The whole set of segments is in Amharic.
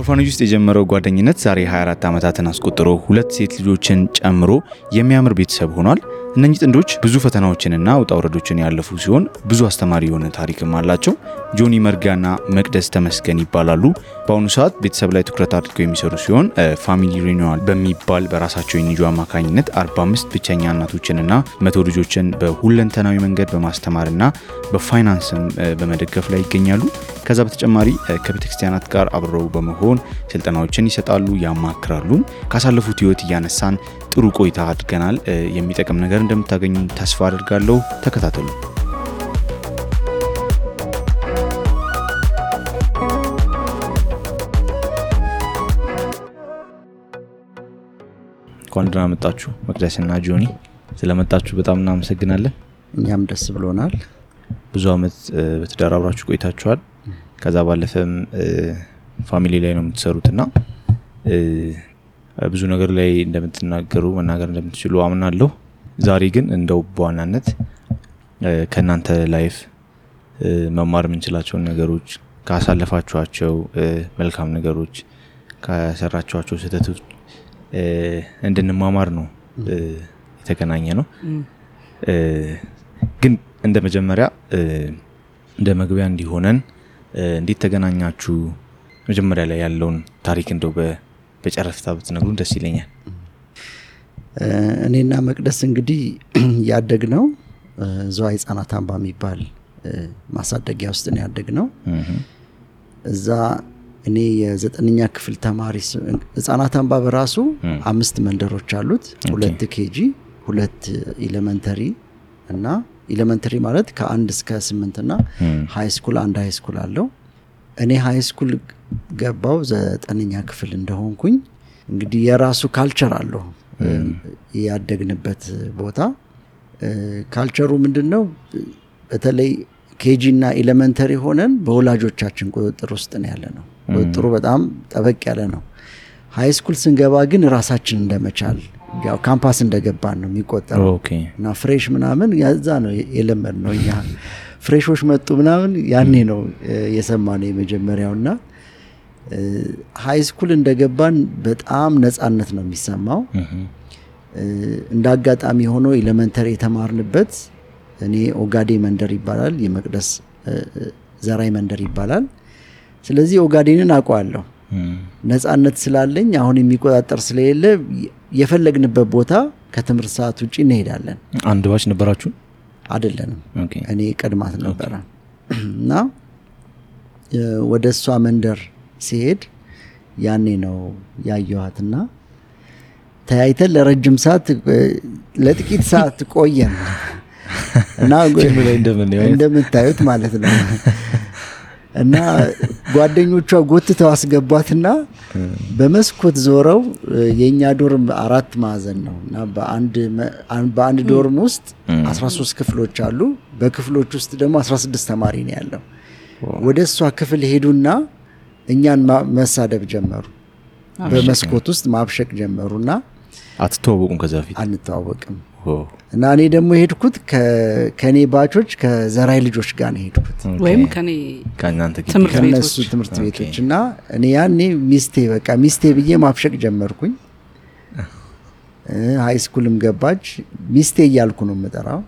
orphanage ውስጥ የጀመረው ጓደኝነት ዛሬ 24 ዓመታትን አስቆጥሮ ሁለት ሴት ልጆችን ጨምሮ የሚያምር ቤተሰብ ሆኗል። እነኚህ ጥንዶች ብዙ ፈተናዎችንና ውጣ ውረዶችን ያለፉ ሲሆን ብዙ አስተማሪ የሆነ ታሪክም አላቸው። ጆኒ መርጋና መቅደስ ተመስገን ይባላሉ። በአሁኑ ሰዓት ቤተሰብ ላይ ትኩረት አድርገው የሚሰሩ ሲሆን Family Renewal በሚባል በራሳቸው የ NGO አማካኝነት 45 ብቸኛ እናቶችንና መቶ ልጆችን በሁለንተናዊ መንገድ በማስተማርና በፋይናንስም በመደገፍ ላይ ይገኛሉ። ከዛ በተጨማሪ ከቤተ ክርስቲያናት ጋር አብረው በመሆን ስልጠናዎችን ይሰጣሉ፣ ያማክራሉ። ካሳለፉት ህይወት እያነሳን ጥሩ ቆይታ አድርገናል። የሚጠቅም ነገር እንደምታገኙ ተስፋ አድርጋለሁ። ተከታተሉ። እንኳን ደህና መጣችሁ መቅደስና ጆኒ። ስለመጣችሁ በጣም እናመሰግናለን። እኛም ደስ ብሎናል። ብዙ አመት በትዳር አብራችሁ ቆይታችኋል። ከዛ ባለፈም family ላይ ነው የምትሰሩት እና ብዙ ነገር ላይ እንደምትናገሩ መናገር እንደምትችሉ አምናለሁ። ዛሬ ግን እንደው በዋናነት ከእናንተ life መማር የምንችላቸውን ነገሮች ካሳለፋችኋቸው መልካም ነገሮች ከሰራችኋቸው ስህተቶች እንድንማማር ነው የተገናኘ ነው። ግን እንደ መጀመሪያ እንደ መግቢያ እንዲሆነን እንዴት ተገናኛችሁ? መጀመሪያ ላይ ያለውን ታሪክ እንደው በጨረፍታ ብትነግሩን ደስ ይለኛል። እኔና መቅደስ እንግዲህ ያደግ ነው ዘዋ ህጻናት አምባ የሚባል ማሳደጊያ ውስጥ ነው ያደግ ነው። እዛ እኔ የዘጠነኛ ክፍል ተማሪ ህጻናት አምባ በራሱ አምስት መንደሮች አሉት። ሁለት KG፣ ሁለት elementary እና elementary ማለት ከአንድ እስከ ስምንት እና high school አንድ high school አለው። እኔ high school ገባው ዘጠነኛ ክፍል እንደሆንኩኝ እንግዲህ የራሱ culture አለው ያደግንበት ቦታ። culture ኡ ምንድን ነው? በተለይ KG እና elementary ሆነን በወላጆቻችን ቁጥጥር ውስጥ ነው ያለነው። ቁጥጥሩ በጣም ጠበቅ ያለ ነው። high school ስንገባ ግን ራሳችን እንደመቻል ያው ካምፓስ እንደገባን ነው የሚቆጠረው እና fresh ምናምን ያኔ ነው የለመድነው እኛ fresh ኦች መጡ ምናምን ያኔ ነው የሰማነው የመጀመሪያው እና high school እንደገባን በጣም ነፃነት ነው የሚሰማው። እንደ አጋጣሚ ሆኖ elementary የተማርንበት እኔ ኦጋዴ መንደር ይባላል፣ የመቅደስ ዘራይ መንደር ይባላል። ስለዚህ ኦጋዴንን አውቀዋለሁ። ነፃነት ስላለኝ አሁን የሚቆጣጠር ስለሌለ የፈለግንበት ቦታ ከትምህርት ሰዓት ውጭ እንሄዳለን። አንድ batch ነበራችሁ? አይደለንም። እኔ ቀድማት ነበረ እና ወደ እሷ መንደር ሲሄድ ያኔ ነው ያየኋትና ተያይተን ለረጅም ሰዓት ለጥቂት ሰዓት ቆየን እና እንደምታዩት ማለት ነው እና ጓደኞቿ ጎትተው አስገቧትና በመስኮት ዞረው የእኛ ዶርም አራት ማዕዘን ነው እና በአንድ ዶርም ውስጥ 13 ክፍሎች አሉ። በክፍሎች ውስጥ ደግሞ 16 ተማሪ ነው ያለው። ወደ እሷ ክፍል ሄዱና እኛን መሳደብ ጀመሩ። በመስኮት ውስጥ ማብሸቅ ጀመሩና አትተዋወቁም? ከዛ በፊት አንተዋወቅም። እና እኔ ደግሞ የሄድኩት ከእኔ batch ኦች ከዘራይ ልጆች ጋር ነው የሄድኩት ወይም ከኔ ከነሱ ትምህርት ቤቶች እና እኔ ያኔ ሚስቴ በቃ ሚስቴ ብዬ ማብሸቅ ጀመርኩኝ። high school ም ገባች። ሚስቴ እያልኩ ነው የምጠራው።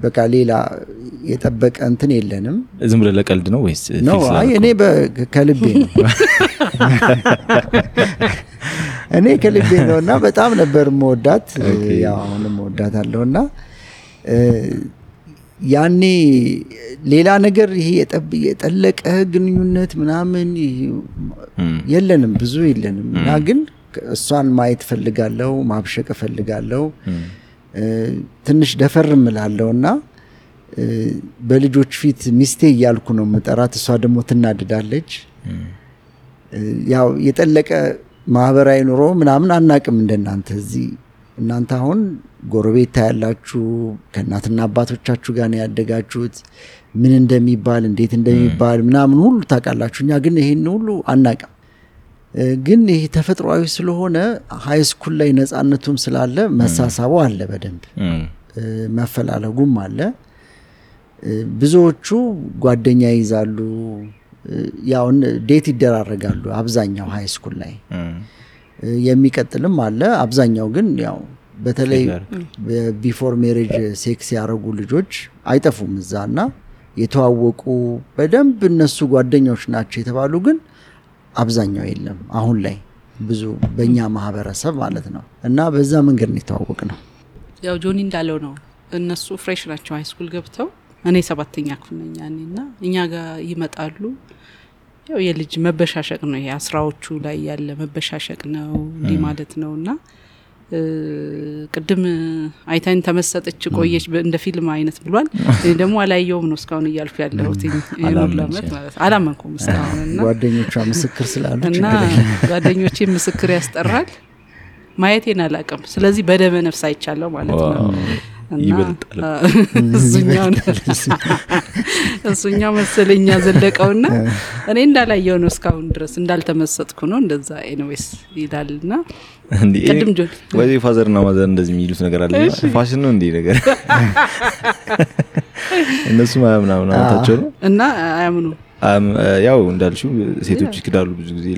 በቃ ሌላ የጠበቀ እንትን የለንም። ዝም ብለህ ለቀልድ ነው ወይስ ነው? አይ እኔ ከልቤ ነው። እኔ ከልቤ ነው እና በጣም ነበር መወዳት። አሁንም መወዳት አለው እና ያኔ ሌላ ነገር ይሄ የጠለቀ ግንኙነት ምናምን የለንም፣ ብዙ የለንም። እና ግን እሷን ማየት እፈልጋለሁ፣ ማብሸቅ እፈልጋለሁ፣ ትንሽ ደፈር እምላለሁ እና በልጆች ፊት ሚስቴ እያልኩ ነው የምጠራት። እሷ ደግሞ ትናድዳለች። ያው የጠለቀ ማህበራዊ ኑሮ ምናምን አናቅም እንደናንተ እዚህ እናንተ አሁን ጎረቤት ታያላችሁ ከእናትና አባቶቻችሁ ጋር ነው ያደጋችሁት ምን እንደሚባል እንዴት እንደሚባል ምናምን ሁሉ ታውቃላችሁ እኛ ግን ይሄን ሁሉ አናቅም ግን ይሄ ተፈጥሯዊ ስለሆነ high school ላይ ነፃነቱም ስላለ መሳሳቡ አለ በደንብ መፈላለጉም አለ ብዙዎቹ ጓደኛ ይይዛሉ፣ ያው date ይደራረጋሉ። አብዛኛው high school ላይ የሚቀጥልም አለ። አብዛኛው ግን ያው በተለይ before marriage sex ያደረጉ ልጆች አይጠፉም እዛ እና የተዋወቁ በደንብ እነሱ ጓደኞች ናቸው የተባሉ ግን አብዛኛው የለም አሁን ላይ ብዙ በእኛ ማህበረሰብ ማለት ነው። እና በዛ መንገድ ነው የተዋወቅነው። ያው ጆኒ እንዳለው ነው። እነሱ fresh ናቸው high school ገብተው፣ እኔ ሰባተኛ ክፍል ነኝ ያኔ እና እኛ ጋር ይመጣሉ። ያው የልጅ መበሻሸቅ ነው ይሄ አስራዎቹ ላይ ያለ መበሻሸቅ ነው እንዲህ ማለት ነው እና ቅድም አይታኝ ተመሰጠች ቆየች እንደ ፊልም አይነት ብሏል። እኔ ደግሞ አላየውም ነው እስካሁን እያልኩ ያለሁት ለመት ማለት አላመንኩም እስካሁን እና ጓደኞቿ ምስክር ስላሉ እና ጓደኞቼ ምስክር ያስጠራል። ማየቴን አላቅም። ስለዚህ በደመ ነፍስ አይቻለው ማለት ነው። እሱኛው መሰለኛ ዘለቀውና እኔ እንዳላየው ነው እስካሁን ድረስ እንዳልተመሰጥኩ ነው። እንደዛ ኤንዌስ ይላል ወይዘ ፋዘር ና ማዘር እንደዚህ የሚሉት ነገር አለ። ፋሽን ነው እንዲህ ነገር? እነሱ ምናምን አመታቸው ነው? እና አያምኑ ያው እንዳልሽው ሴቶች ይክዳሉ ብዙ ጊዜ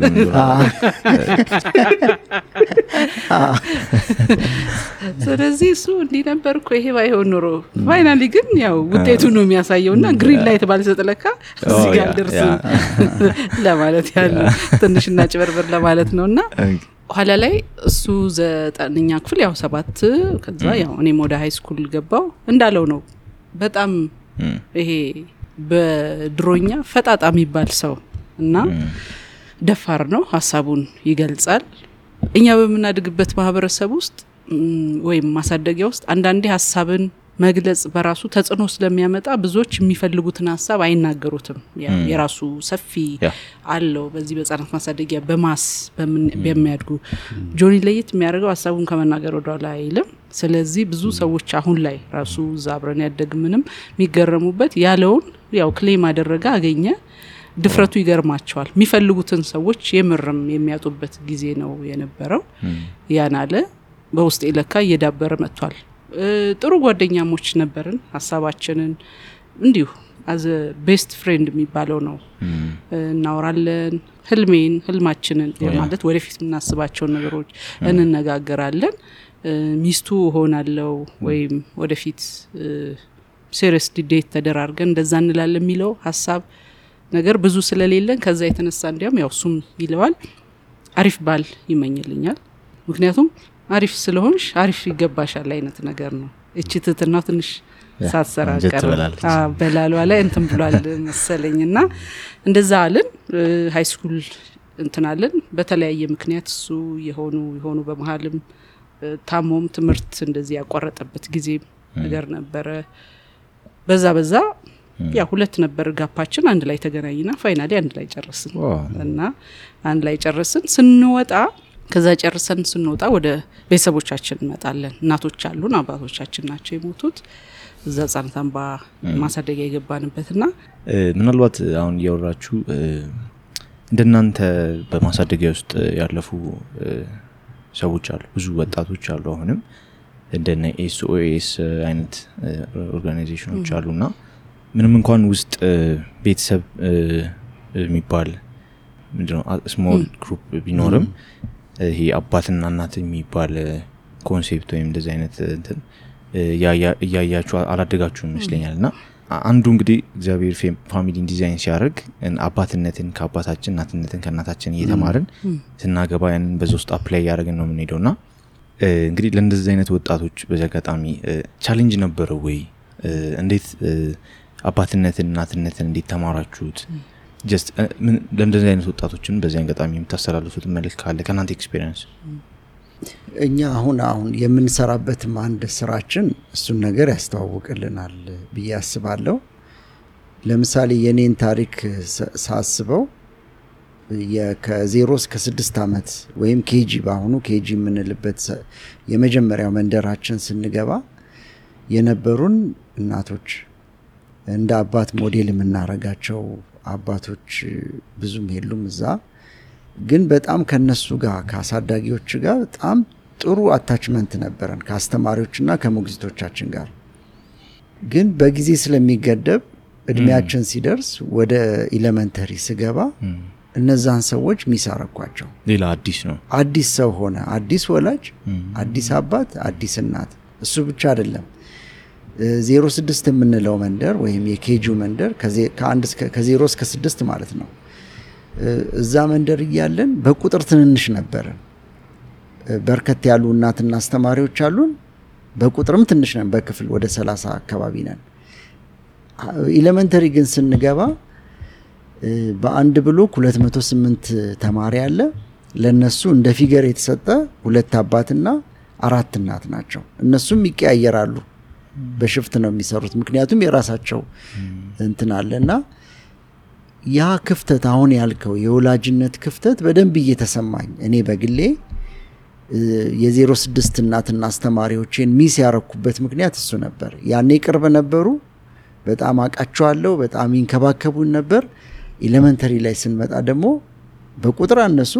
ስለዚህ እሱ እንዲህ ነበር እኮ ይሄ ባይሆን ኖሮ finally ግን ያው ውጤቱ ነው የሚያሳየው እና green light ባልሰጥ ለካ እዚህ ጋር ደርስም ለማለት ያለ ትንሽና ጭበርበር ለማለት ነው እና ኋላ ላይ እሱ ዘጠነኛ ክፍል ያው ሰባት ከዛ ያው እኔም ወደ ሀይ ስኩል ገባው እንዳለው ነው በጣም ይሄ በድሮኛ ፈጣጣ የሚባል ሰው እና ደፋር ነው። ሀሳቡን ይገልጻል። እኛ በምናድግበት ማህበረሰብ ውስጥ ወይም ማሳደጊያ ውስጥ አንዳንዴ ሀሳብን መግለጽ በራሱ ተጽዕኖ ስለሚያመጣ ብዙዎች የሚፈልጉትን ሀሳብ አይናገሩትም። የራሱ ሰፊ አለው። በዚህ በህጻናት ማሳደጊያ በማስ በሚያድጉ ጆኒ ለየት የሚያደርገው ሀሳቡን ከመናገር ወደኋላ አይልም። ስለዚህ ብዙ ሰዎች አሁን ላይ ራሱ እዛ አብረን ያደግ ምንም የሚገረሙበት ያለውን ያው claim አደረገ አገኘ ድፍረቱ ይገርማቸዋል። የሚፈልጉትን ሰዎች የምርም የሚያጡበት ጊዜ ነው የነበረው። ያን አለ በውስጤ ለካ እየዳበረ መጥቷል። ጥሩ ጓደኛሞች ነበርን። ሀሳባችንን እንዲሁ as a best friend የሚባለው ነው እናወራለን። ህልሜን ህልማችንን ማለት ወደፊት የምናስባቸውን ነገሮች እንነጋገራለን። ሚስቱ እሆናለሁ ወይም ወደፊት serious date ተደራርገን እንደዛ እንላለን የሚለው ሀሳብ ነገር ብዙ ስለሌለን ከዛ የተነሳ እንዲያም ያው እሱም ይለዋል አሪፍ ባል ይመኝልኛል። ምክንያቱም አሪፍ ስለሆንሽ አሪፍ ይገባሻል አይነት ነገር ነው። እቺ ትትናው ትንሽ ሳትሰራ በላሏ ላይ እንትን ብሏል መሰለኝ። እና እንደዛ አልን። high school እንትናለን በተለያየ ምክንያት እሱ የሆኑ የሆኑ በመሀልም ታሞም ትምህርት እንደዚህ ያቋረጠበት ጊዜ ነገር ነበረ። በዛ በዛ ያ ሁለት ነበር gap ኣችን። አንድ ላይ ተገናኘንና finally አንድ ላይ ጨረስን። እና አንድ ላይ ጨረስን። ስንወጣ ከዛ ጨርሰን ስንወጣ ወደ ቤተሰቦቻችን እንመጣለን። እናቶች አሉን፣ አባቶቻችን ናቸው የሞቱት። እዛ ህጻናት አምባ ማሳደጊያ የገባንበት ና ምናልባት አሁን እያወራችሁ እንደናንተ በማሳደጊያ ውስጥ ያለፉ ሰዎች አሉ፣ ብዙ ወጣቶች አሉ። አሁንም እንደነ SOS አይነት organization ኦች አሉ እና ምንም እንኳን ውስጥ ቤተሰብ የሚባል ምንድነው small group ቢኖርም ይሄ አባትና እናት የሚባል concept ወይም እንደዚህ አይነት እንትን እያያችሁ አላደጋችሁም ይመስለኛል። እና አንዱ እንግዲህ እግዚአብሔር family ን design ሲያደርግ አባትነትን ከአባታችን እናትነትን ከእናታችን እየተማርን ስናገባ ያንን በዛ ውስጥ apply እያደረግን ነው የምንሄደው። እና እንግዲህ ለእንደዚህ አይነት ወጣቶች በዚህ አጋጣሚ challenge ነበረው ወይ? እንዴት አባትነትን እናትነትን እንዴት ተማራችሁት just ለእንደዚህ አይነት ወጣቶችን በዚህ አጋጣሚ የምታስተላልፉት መልእክት ካለ ከእናንተ experience እኛ አሁን አሁን የምንሰራበትም አንድ ስራችን እሱን ነገር ያስተዋውቅልናል ብዬ አስባለሁ። ለምሳሌ የኔን ታሪክ ሳስበው ከዜሮ እስከ ስድስት ዓመት ወይም ኬጂ በአሁኑ ኬጂ የምንልበት የመጀመሪያው መንደራችን ስንገባ የነበሩን እናቶች እንደ አባት ሞዴል የምናረጋቸው አባቶች ብዙም የሉም እዛ ግን በጣም ከነሱ ጋር ከአሳዳጊዎች ጋር በጣም ጥሩ attachment ነበረን ከአስተማሪዎችና ከሞግዚቶቻችን ጋር ግን በጊዜ ስለሚገደብ እድሜያችን ሲደርስ ወደ elementary ስገባ እነዛን ሰዎች miss አረኳቸው። ሌላ አዲስ ነው። አዲስ ሰው ሆነ፣ አዲስ ወላጅ፣ አዲስ አባት፣ አዲስ እናት። እሱ ብቻ አይደለም። ዜሮ ስድስት የምንለው መንደር ወይም የኬጁ መንደር ከዜሮ እስከ ስድስት ማለት ነው። እዛ መንደር እያለን በቁጥር ትንንሽ ነበርን። በርከት ያሉ እናትና አስተማሪዎች አሉን። በቁጥርም ትንሽ ነን። በክፍል ወደ ሰላሳ አካባቢ ነን። elementary ግን ስንገባ በአንድ block 208 ተማሪ አለ። ለነሱ እንደ figure የተሰጠ ሁለት አባትና አራት እናት ናቸው። እነሱም ይቀያየራሉ። በ shift ነው የሚሰሩት። ምክንያቱም የራሳቸው እንትን አለ እና ያ ክፍተት አሁን ያልከው የወላጅነት ክፍተት በደንብ እየተሰማኝ እኔ በግሌ የዜሮ ስድስት እናትና አስተማሪዎቼን miss ያረኩበት ምክንያት እሱ ነበር። ያኔ ቅርብ ነበሩ፣ በጣም አውቃቸዋለሁ፣ በጣም ይንከባከቡን ነበር። elementary ላይ ስንመጣ ደግሞ በቁጥር አነሱ፣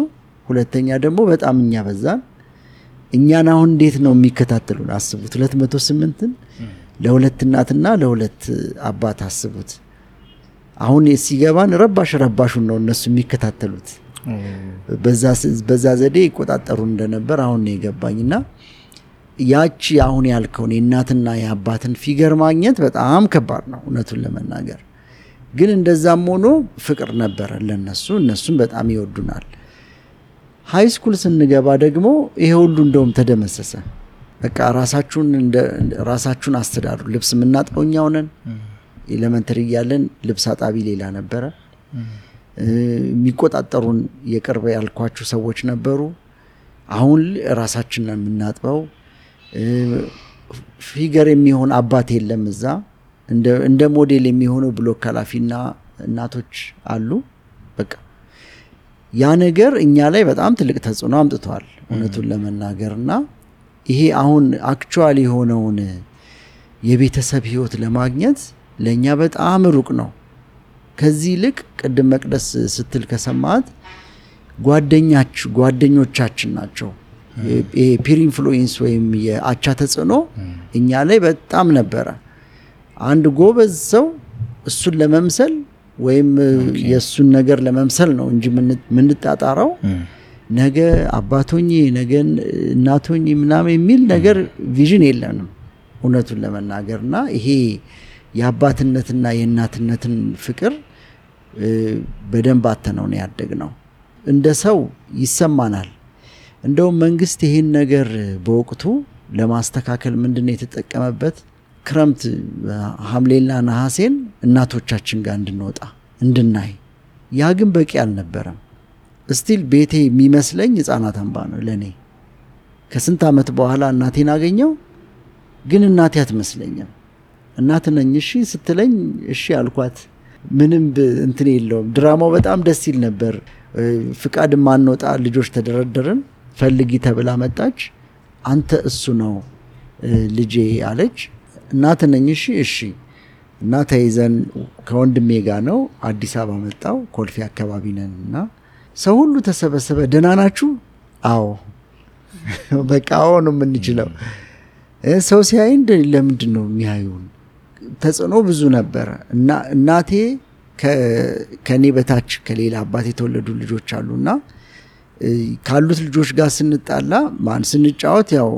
ሁለተኛ ደግሞ በጣም እኛ በዛን። እኛን አሁን እንዴት ነው የሚከታተሉን? አስቡት፣ ሁለት መቶ ስምንትን ለሁለት እናትና ለሁለት አባት አስቡት። አሁን ሲገባን ረባሽ ረባሹን ነው እነሱ የሚከታተሉት። በዛ ዘዴ ይቆጣጠሩ እንደነበር አሁን ነው የገባኝ። እና ያቺ አሁን ያልከውን የእናትና የአባትን ፊገር ማግኘት በጣም ከባድ ነው እውነቱን ለመናገር ግን እንደዛም ሆኖ ፍቅር ነበረ ለነሱ፣ እነሱም በጣም ይወዱናል። high school ስንገባ ደግሞ ይሄ ሁሉ እንደውም ተደመሰሰ። በቃ ራሳችሁን ራሳችሁን አስተዳድሩ። ልብስ የምናጥበው እኛው ነን። elementary እያለን ልብስ አጣቢ ሌላ ነበረ። የሚቆጣጠሩን የቅርብ ያልኳችሁ ሰዎች ነበሩ። አሁን ራሳችን ነው የምናጥበው። figure የሚሆን አባት የለም እዛ። እንደ ሞዴል የሚሆኑ block ኃላፊና እናቶች አሉ። በቃ ያ ነገር እኛ ላይ በጣም ትልቅ ተጽዕኖ አምጥተዋል እውነቱን ለመናገር እና ይሄ አሁን actual የሆነውን የቤተሰብ ህይወት ለማግኘት ለእኛ በጣም ሩቅ ነው። ከዚህ ይልቅ ቅድም መቅደስ ስትል ከሰማት ጓደኛች ጓደኞቻችን ናቸው። peer influence ወይም የአቻ ተጽዕኖ እኛ ላይ በጣም ነበረ። አንድ ጎበዝ ሰው እሱን ለመምሰል ወይም የእሱን ነገር ለመምሰል ነው እንጂ የምንጣጣረው ነገ አባቶኝ ነገ እናቶኝ ምናምን የሚል ነገር ቪዥን የለንም እውነቱን ለመናገር እና ይሄ የአባትነትና የእናትነትን ፍቅር በደንብ አተነው ነው ያደግ ነው። እንደ ሰው ይሰማናል። እንደውም መንግስት ይሄን ነገር በወቅቱ ለማስተካከል ምንድን ነው የተጠቀመበት? ክረምት ሐምሌና ነሐሴን እናቶቻችን ጋር እንድንወጣ እንድናይ። ያ ግን በቂ አልነበረም። እስቲል ቤቴ የሚመስለኝ ህፃናት አምባ ነው ለእኔ። ከስንት ዓመት በኋላ እናቴን አገኘው፣ ግን እናቴ አትመስለኝም። እናት ነኝ እሺ ስትለኝ እሺ አልኳት። ምንም እንትን የለውም። ድራማው በጣም ደስ ይል ነበር። ፍቃድ ማንወጣ ልጆች ተደረደርን። ፈልጊ ተብላ መጣች። አንተ እሱ ነው ልጄ አለች። እናት ነኝ እሺ እሺ እና ተይዘን ከወንድሜ ጋር ነው አዲስ አበባ መጣው። ኮልፌ አካባቢ ነን እና ሰው ሁሉ ተሰበሰበ። ደህና ናችሁ? አዎ በቃ አዎ ነው የምንችለው። ሰው ሲያይን ለምንድን ነው የሚያዩን? ተጽዕኖ ብዙ ነበረ እና እናቴ ከእኔ በታች ከሌላ አባት የተወለዱ ልጆች አሉና ካሉት ልጆች ጋር ስንጣላ ማን ስንጫወት ያው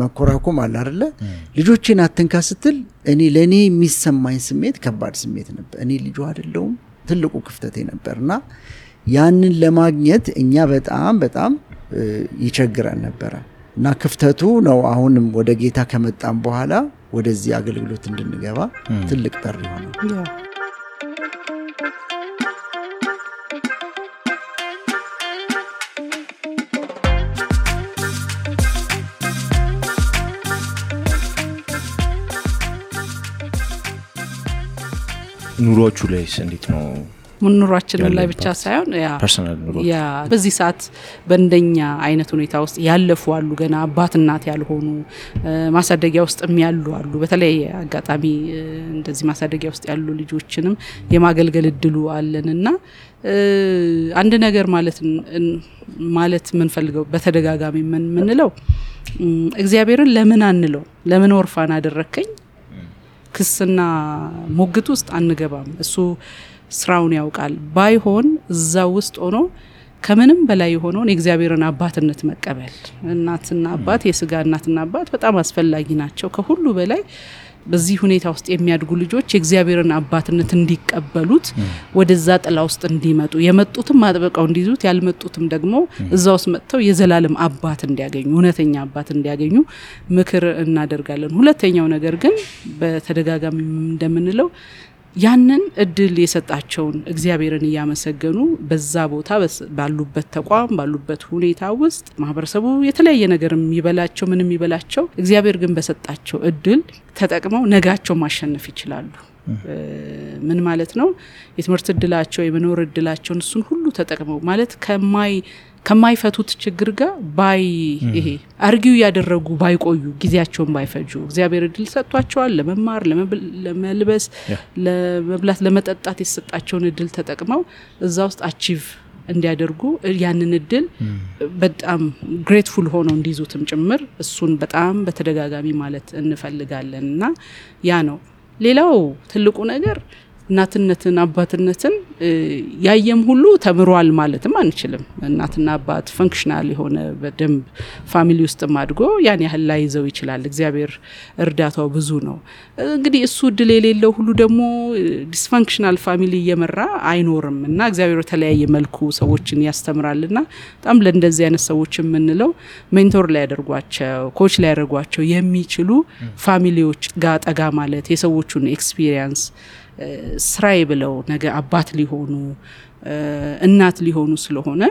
መኮራኮም አለ አይደለ? ልጆቼን አትንካ ስትል እኔ ለእኔ የሚሰማኝ ስሜት ከባድ ስሜት ነበር። እኔ ልጇ አይደለሁም ትልቁ ክፍተቴ ነበር እና ያንን ለማግኘት እኛ በጣም በጣም ይቸግረን ነበረ እና ክፍተቱ ነው አሁንም ወደ ጌታ ከመጣም በኋላ ወደዚህ አገልግሎት እንድንገባ ትልቅ በር ይሆናል። ኑሮቹ ላይስ እንዴት ነው? ኑሯችንን ላይ ብቻ ሳይሆን በዚህ ሰዓት በእንደኛ አይነት ሁኔታ ውስጥ ያለፉ አሉ። ገና አባት እናት ያልሆኑ ማሳደጊያ ውስጥ ያሉ አሉ። በተለይ አጋጣሚ እንደዚህ ማሳደጊያ ውስጥ ያሉ ልጆችንም የማገልገል እድሉ አለን እና አንድ ነገር ማለት ማለት የምንፈልገው በተደጋጋሚ የምንለው እግዚአብሔርን ለምን አንለው? ለምን ወርፋን አደረግከኝ? ክስና ሙግት ውስጥ አንገባም። እሱ ስራውን ያውቃል። ባይሆን እዛ ውስጥ ሆኖ ከምንም በላይ የሆነውን የእግዚአብሔርን አባትነት መቀበል። እናትና አባት የስጋ እናትና አባት በጣም አስፈላጊ ናቸው። ከሁሉ በላይ በዚህ ሁኔታ ውስጥ የሚያድጉ ልጆች የእግዚአብሔርን አባትነት እንዲቀበሉት ወደዛ ጥላ ውስጥ እንዲመጡ የመጡትም አጥብቀው እንዲይዙት ያልመጡትም ደግሞ እዛ ውስጥ መጥተው የዘላለም አባት እንዲያገኙ እውነተኛ አባት እንዲያገኙ ምክር እናደርጋለን። ሁለተኛው ነገር ግን በተደጋጋሚ እንደምንለው ያንን እድል የሰጣቸውን እግዚአብሔርን እያመሰገኑ በዛ ቦታ ባሉበት ተቋም ባሉበት ሁኔታ ውስጥ ማህበረሰቡ የተለያየ ነገር የሚበላቸው ምን የሚበላቸው እግዚአብሔር ግን በሰጣቸው እድል ተጠቅመው ነጋቸው ማሸነፍ ይችላሉ። ምን ማለት ነው? የትምህርት እድላቸው የመኖር እድላቸውን እሱን ሁሉ ተጠቅመው ማለት ከማይ ከማይፈቱት ችግር ጋር ባይ ይሄ አርጊው ያደረጉ ባይቆዩ ጊዜያቸውን ባይፈጁ እግዚአብሔር እድል ሰጥቷቸዋል። ለመማር፣ ለመልበስ፣ ለመብላት፣ ለመጠጣት የተሰጣቸውን እድል ተጠቅመው እዛ ውስጥ achieve እንዲያደርጉ ያንን እድል በጣም grateful ሆነው እንዲይዙትም ጭምር እሱን በጣም በተደጋጋሚ ማለት እንፈልጋለን እና ያ ነው። ሌላው ትልቁ ነገር እናትነትን አባትነትን ያየም ሁሉ ተምሯል ማለትም አንችልም። እናትና አባት functional የሆነ በደንብ family ውስጥም አድጎ ያን ያህል ላይዘው ይችላል። እግዚአብሔር እርዳታው ብዙ ነው። እንግዲህ እሱ እድል የሌለው ሁሉ ደግሞ dysfunctional family እየመራ አይኖርም እና እግዚአብሔር በተለያየ መልኩ ሰዎችን ያስተምራል እና በጣም ለእንደዚህ አይነት ሰዎች የምንለው mentor ሊያደርጓቸው coach ሊያደርጓቸው የሚችሉ family ዎች ጋር ጠጋ ማለት የሰዎቹን experience ስራዬ ብለው ነገ አባት ሊሆኑ እናት ሊሆኑ ስለሆነ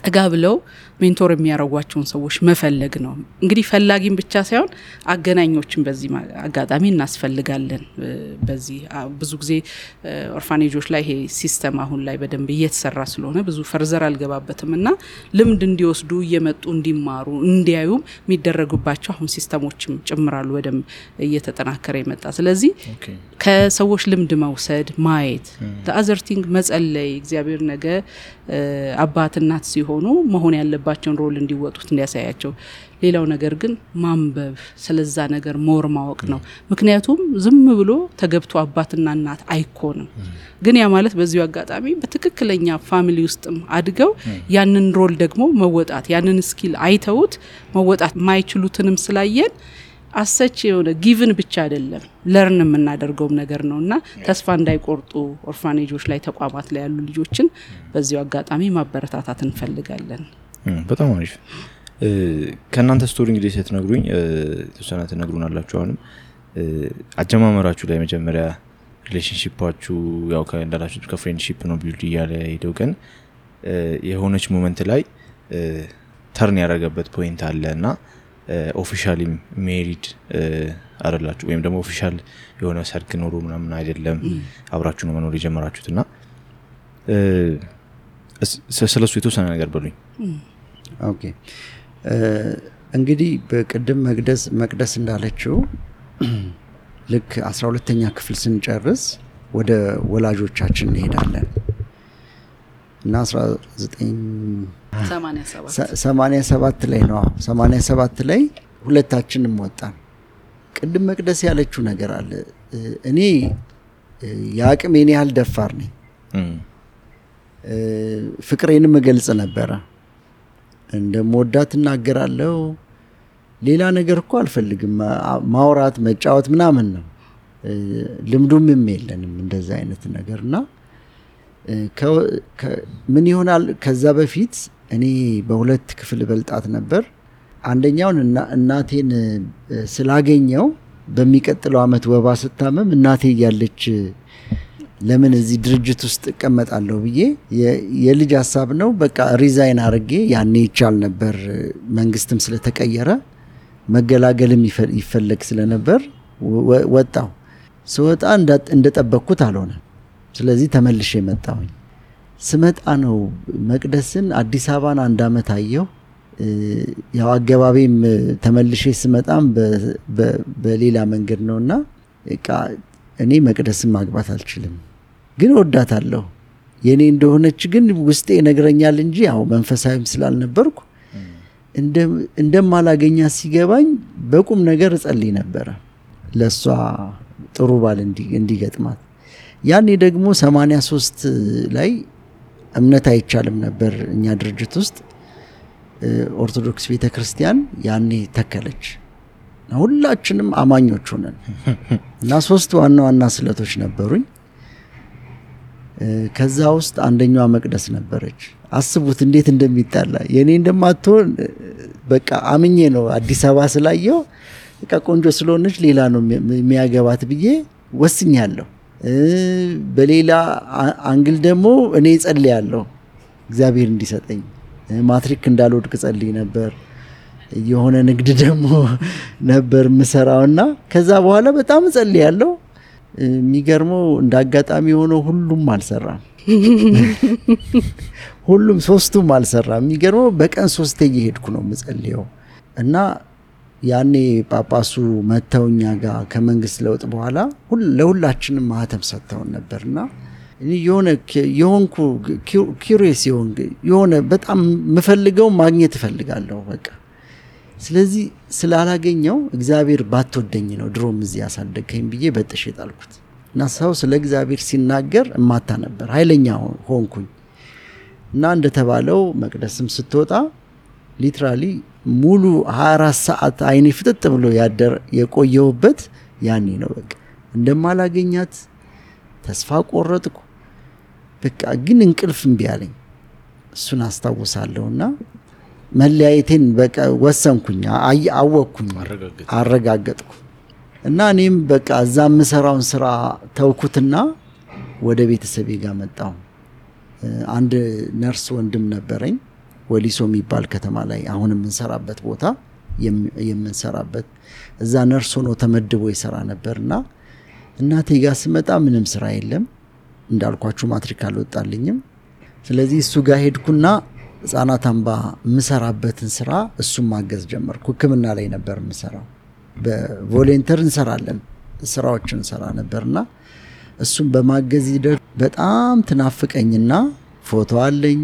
ጠጋ ብለው mentor የሚያደርጓቸውን ሰዎች መፈለግ ነው። እንግዲህ ፈላጊም ብቻ ሳይሆን አገናኞችን በዚህ አጋጣሚ እናስፈልጋለን። በዚህ ብዙ ጊዜ orphanage ኦች ላይ ይሄ system አሁን ላይ በደንብ እየተሰራ ስለሆነ ብዙ further አልገባበትም እና ልምድ እንዲወስዱ እየመጡ እንዲማሩ እንዲያዩም የሚደረጉባቸው አሁን system ኦችም ጭምራሉ በደንብ እየተጠናከረ የመጣ ስለዚህ ከሰዎች ልምድ መውሰድ ማየት the other thing መጸለይ እግዚአብሔር ነገ አባት እናት ሲሆኑ መሆን ያለባቸውን role እንዲወጡት እንዲያሳያቸው። ሌላው ነገር ግን ማንበብ ስለዛ ነገር more ማወቅ ነው። ምክንያቱም ዝም ብሎ ተገብቶ አባትና እናት አይኮንም። ግን ያ ማለት በዚሁ አጋጣሚ በትክክለኛ family ውስጥም አድገው ያንን role ደግሞ መወጣት ያንን skill አይተውት መወጣት የማይችሉትንም ስላየን as such የሆነ given ብቻ አይደለም learn የምናደርገውም ነገር ነው እና ተስፋ እንዳይቆርጡ orphanage ኦች ላይ ተቋማት ላይ ያሉ ልጆችን በዚሁ አጋጣሚ ማበረታታት እንፈልጋለን። በጣም አሪፍ። ከእናንተ story እንግዲህ ስትነግሩኝ የተወሰነ ትነግሩን አላችሁ። አሁንም አጀማመራችሁ ላይ መጀመሪያ relationship ኣችሁ ያው እንዳላችሁት ከ friendship ነው build እያለ ሄደው ግን የሆነች moment ላይ turn ያደረገበት point አለ እና officially ም married አደላችሁ ወይም ደግሞ official የሆነ ሰርግ ኖሮ ምናምን አይደለም አብራችሁ ነው መኖር የጀመራችሁት እና ስለ እሱ የተወሰነ ነገር በሉኝ። okay እንግዲህ በቅድም መቅደስ መቅደስ እንዳለችው ልክ አስራ ሁለተኛ ክፍል ስንጨርስ ወደ ወላጆቻችን እንሄዳለን እና 1987 ላይ ነው 87 ላይ ሁለታችንም ወጣን። ቅድም መቅደስ ያለችው ነገር አለ። እኔ የአቅሜን ያህል ደፋር ነኝ። ፍቅሬንም እገልጽ ነበረ። እንደምወዳት እናገራለሁ። ሌላ ነገር እኮ አልፈልግም። ማውራት፣ መጫወት ምናምን ነው። ልምዱምም የለንም እንደዛ አይነት ነገር እና ምን ይሆናል ከዛ በፊት እኔ በሁለት ክፍል በልጣት ነበር። አንደኛውን እናቴን ስላገኘው በሚቀጥለው አመት ወባ ስታመም እናቴ እያለች ለምን እዚህ ድርጅት ውስጥ እቀመጣለሁ ብዬ የልጅ ሀሳብ ነው። በቃ ሪዛይን አድርጌ ያኔ ይቻል ነበር፣ መንግስትም ስለተቀየረ መገላገልም ይፈለግ ስለነበር ወጣው። ስወጣ እንደጠበቅኩት አልሆነ። ስለዚህ ተመልሼ መጣሁኝ። ስመጣ ነው መቅደስን አዲስ አበባን አንድ አመት አየሁ። ያው አገባቤም ተመልሼ ስመጣም በሌላ መንገድ ነው እና እኔ መቅደስን ማግባት አልችልም፣ ግን ወዳታለሁ። የእኔ እንደሆነች ግን ውስጤ ይነግረኛል እንጂ ያው መንፈሳዊም ስላልነበርኩ እንደማላገኛት ሲገባኝ በቁም ነገር እጸልይ ነበረ። ለእሷ ጥሩ ባል እንዲገጥማት። ያኔ ደግሞ 83 ላይ እምነት አይቻልም ነበር እኛ ድርጅት ውስጥ ኦርቶዶክስ ቤተ ክርስቲያን ያኔ ተከለች። ሁላችንም አማኞች ሆነን እና ሶስት ዋና ዋና ስለቶች ነበሩኝ። ከዛ ውስጥ አንደኛዋ መቅደስ ነበረች። አስቡት እንዴት እንደሚጣላ የእኔ እንደማትሆን በቃ አምኜ ነው አዲስ አበባ ስላየው በቃ ቆንጆ ስለሆነች ሌላ ነው የሚያገባት ብዬ ወስኛለሁ። በሌላ አንግል ደግሞ እኔ ጸልያለሁ እግዚአብሔር እንዲሰጠኝ ማትሪክ እንዳልወድቅ ጸልይ ነበር። የሆነ ንግድ ደግሞ ነበር ምሰራውና ከዛ በኋላ በጣም ጸልያለሁ። የሚገርመው እንደ አጋጣሚ የሆነው ሁሉም አልሰራም። ሁሉም ሶስቱም አልሰራም። የሚገርመው በቀን ሶስቴ እየሄድኩ ነው የምጸልየው እና ያኔ ጳጳሱ መጥተው እኛ ጋር ከመንግስት ለውጥ በኋላ ለሁላችንም ማህተም ሰጥተውን ነበርና የሆነ የሆንኩ ኪሪየስ የሆነ በጣም የምፈልገው ማግኘት እፈልጋለሁ በቃ ስለዚህ ስላላገኘው እግዚአብሔር ባትወደኝ ነው ድሮም እዚህ ያሳደገኝ ብዬ በጥሽ የጣልኩት። እና ሰው ስለ እግዚአብሔር ሲናገር እማታ ነበር ኃይለኛ ሆንኩኝ። እና እንደተባለው መቅደስም ስትወጣ ሊትራሊ ሙሉ 24 ሰዓት አይኔ ፍጥጥ ብሎ ያደር የቆየውበት ያኔ ነው። በቃ እንደማላገኛት ተስፋ ቆረጥኩ። በቃ ግን እንቅልፍ እምቢ አለኝ። እሱን አስታውሳለሁና መለያየቴን በቃ ወሰንኩኝ አወቅኩኝ አረጋገጥኩ። እና እኔም በቃ እዛ የምሰራውን ስራ ተውኩትና ወደ ቤተሰቤ ጋር መጣሁ። አንድ ነርስ ወንድም ነበረኝ ወሊሶ የሚባል ከተማ ላይ አሁን የምንሰራበት ቦታ የምንሰራበት እዛ ነርስ ሆኖ ተመድቦ ይሰራ ነበርና እናቴ ጋር ስመጣ ምንም ስራ የለም እንዳልኳችሁ ማትሪክ አልወጣልኝም። ስለዚህ እሱ ጋር ሄድኩና ህጻናት አምባ የምሰራበትን ስራ እሱም ማገዝ ጀመርኩ። ህክምና ላይ ነበር የምሰራው። በቮሌንተር እንሰራለን ስራዎችን እንሰራ ነበርና እሱም በማገዝ ሂደት በጣም ትናፍቀኝና ፎቶ አለኝ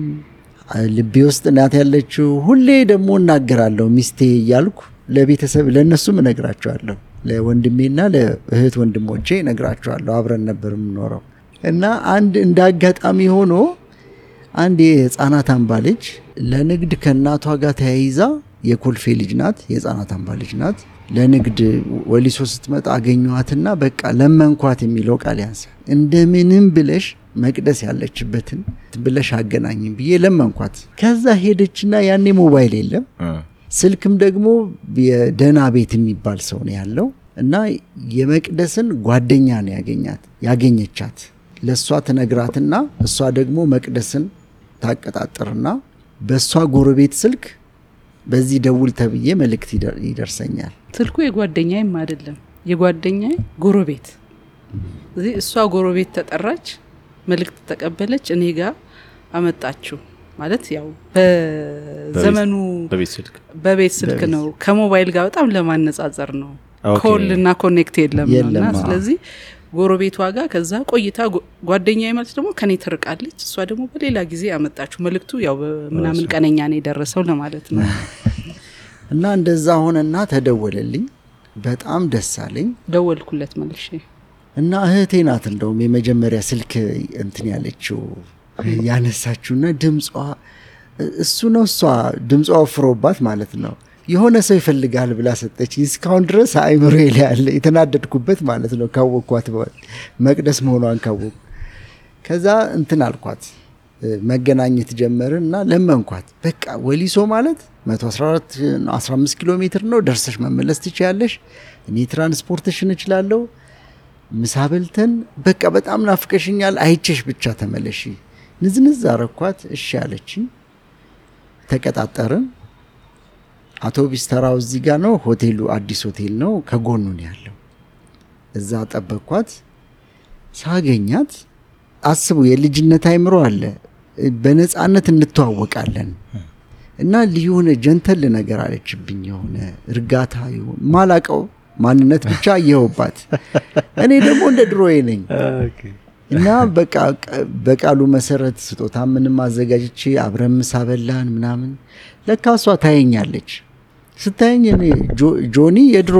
ልቤ ውስጥ እናት ያለችው ሁሌ ደግሞ እናገራለሁ ሚስቴ እያልኩ ለቤተሰብ ለእነሱም እነግራቸዋለሁ ለወንድሜና ለእህት ወንድሞቼ እነግራቸዋለሁ። አብረን ነበር የምኖረው እና አንድ እንደ አጋጣሚ ሆኖ አንድ የህፃናት አምባ ልጅ ለንግድ ከእናቷ ጋር ተያይዛ የኮልፌ ልጅ ናት የህፃናት አምባ ልጅ ናት። ለንግድ ወሊሶ ስትመጣ አገኘኋትና በቃ ለመንኳት የሚለው ቃል ያንሳ። እንደምንም ብለሽ መቅደስ ያለችበትን ብለሽ አገናኝም ብዬ ለመንኳት። ከዛ ሄደችና ያኔ ሞባይል የለም። ስልክም ደግሞ የደህና ቤት የሚባል ሰው ነው ያለው እና የመቅደስን ጓደኛ ነው ያገኛት ያገኘቻት። ለእሷ ትነግራትና እሷ ደግሞ መቅደስን ታቀጣጥርና በእሷ ጎረቤት ስልክ በዚህ ደውል ተብዬ መልእክት ይደርሰኛል። ስልኩ የጓደኛዬም አይደለም የጓደኛ ጎረቤት። እዚህ እሷ ጎረቤት ተጠራች መልእክት ተቀበለች እኔ ጋር አመጣችው። ማለት ያው በዘመኑ በቤት ስልክ? ነው። ከሞባይል ጋር በጣም ለማነጻጸር ነው። call እና connect የለም እና ስለዚህ ጎረቤቷ ጋር ከዛ ቆይታ ጓደኛ ማለት ደግሞ ከኔ ትርቃለች። እሷ ደግሞ በሌላ ጊዜ ያመጣችው መልእክቱ ያው ምናምን ቀነኛ ነው የደረሰው ለማለት ነው። እና እንደዛ ሆነና ተደወለልኝ። በጣም ደስ አለኝ። ደወልኩለት መልሼ። እና እህቴ ናት እንደውም የመጀመሪያ ስልክ እንትን ያለችው ያነሳችውና ድምጿ እሱ ነው እሷ ድምጿ ወፍሮባት ማለት ነው የሆነ ሰው ይፈልጋል ብላ ሰጠች። እስካሁን ድረስ አይምሮ ላይ ያለ የተናደድኩበት ማለት ነው። ካወቅኳት መቅደስ መሆኗን ካወቁ ከዛ እንትን አልኳት። መገናኘት ጀመርን እና ለመንኳት። በቃ ወሊሶ ማለት 115 ኪሎ ሜትር ነው። ደርሰሽ መመለስ ትችያለሽ። እኔ ትራንስፖርትሽን እችላለሁ። ምሳ በልተን በቃ በጣም ናፍቀሽኛል። አይቼሽ ብቻ ተመለሺ። ንዝንዝ አረኳት። እሺ አለችኝ። ተቀጣጠርን አውቶቢስ ተራው እዚህ ጋር ነው። ሆቴሉ አዲስ ሆቴል ነው። ከጎኑ ነው ያለው። እዛ ጠበቅኳት። ሳገኛት አስቡ የልጅነት አይምሮ አለ። በነፃነት እንተዋወቃለን። እና የሆነ ጀንተል ነገር አለችብኝ። የሆነ እርጋታ ማላቀው ማንነት ብቻ አየሁባት። እኔ ደግሞ እንደ ድሮዬ ነኝ። እና በቃሉ መሰረት ስጦታ ምንም አዘጋጅቼ አብረን ምሳ በላን ምናምን። ለካ እሷ ታየኛለች ስታየኝ እኔ ጆኒ የድሮ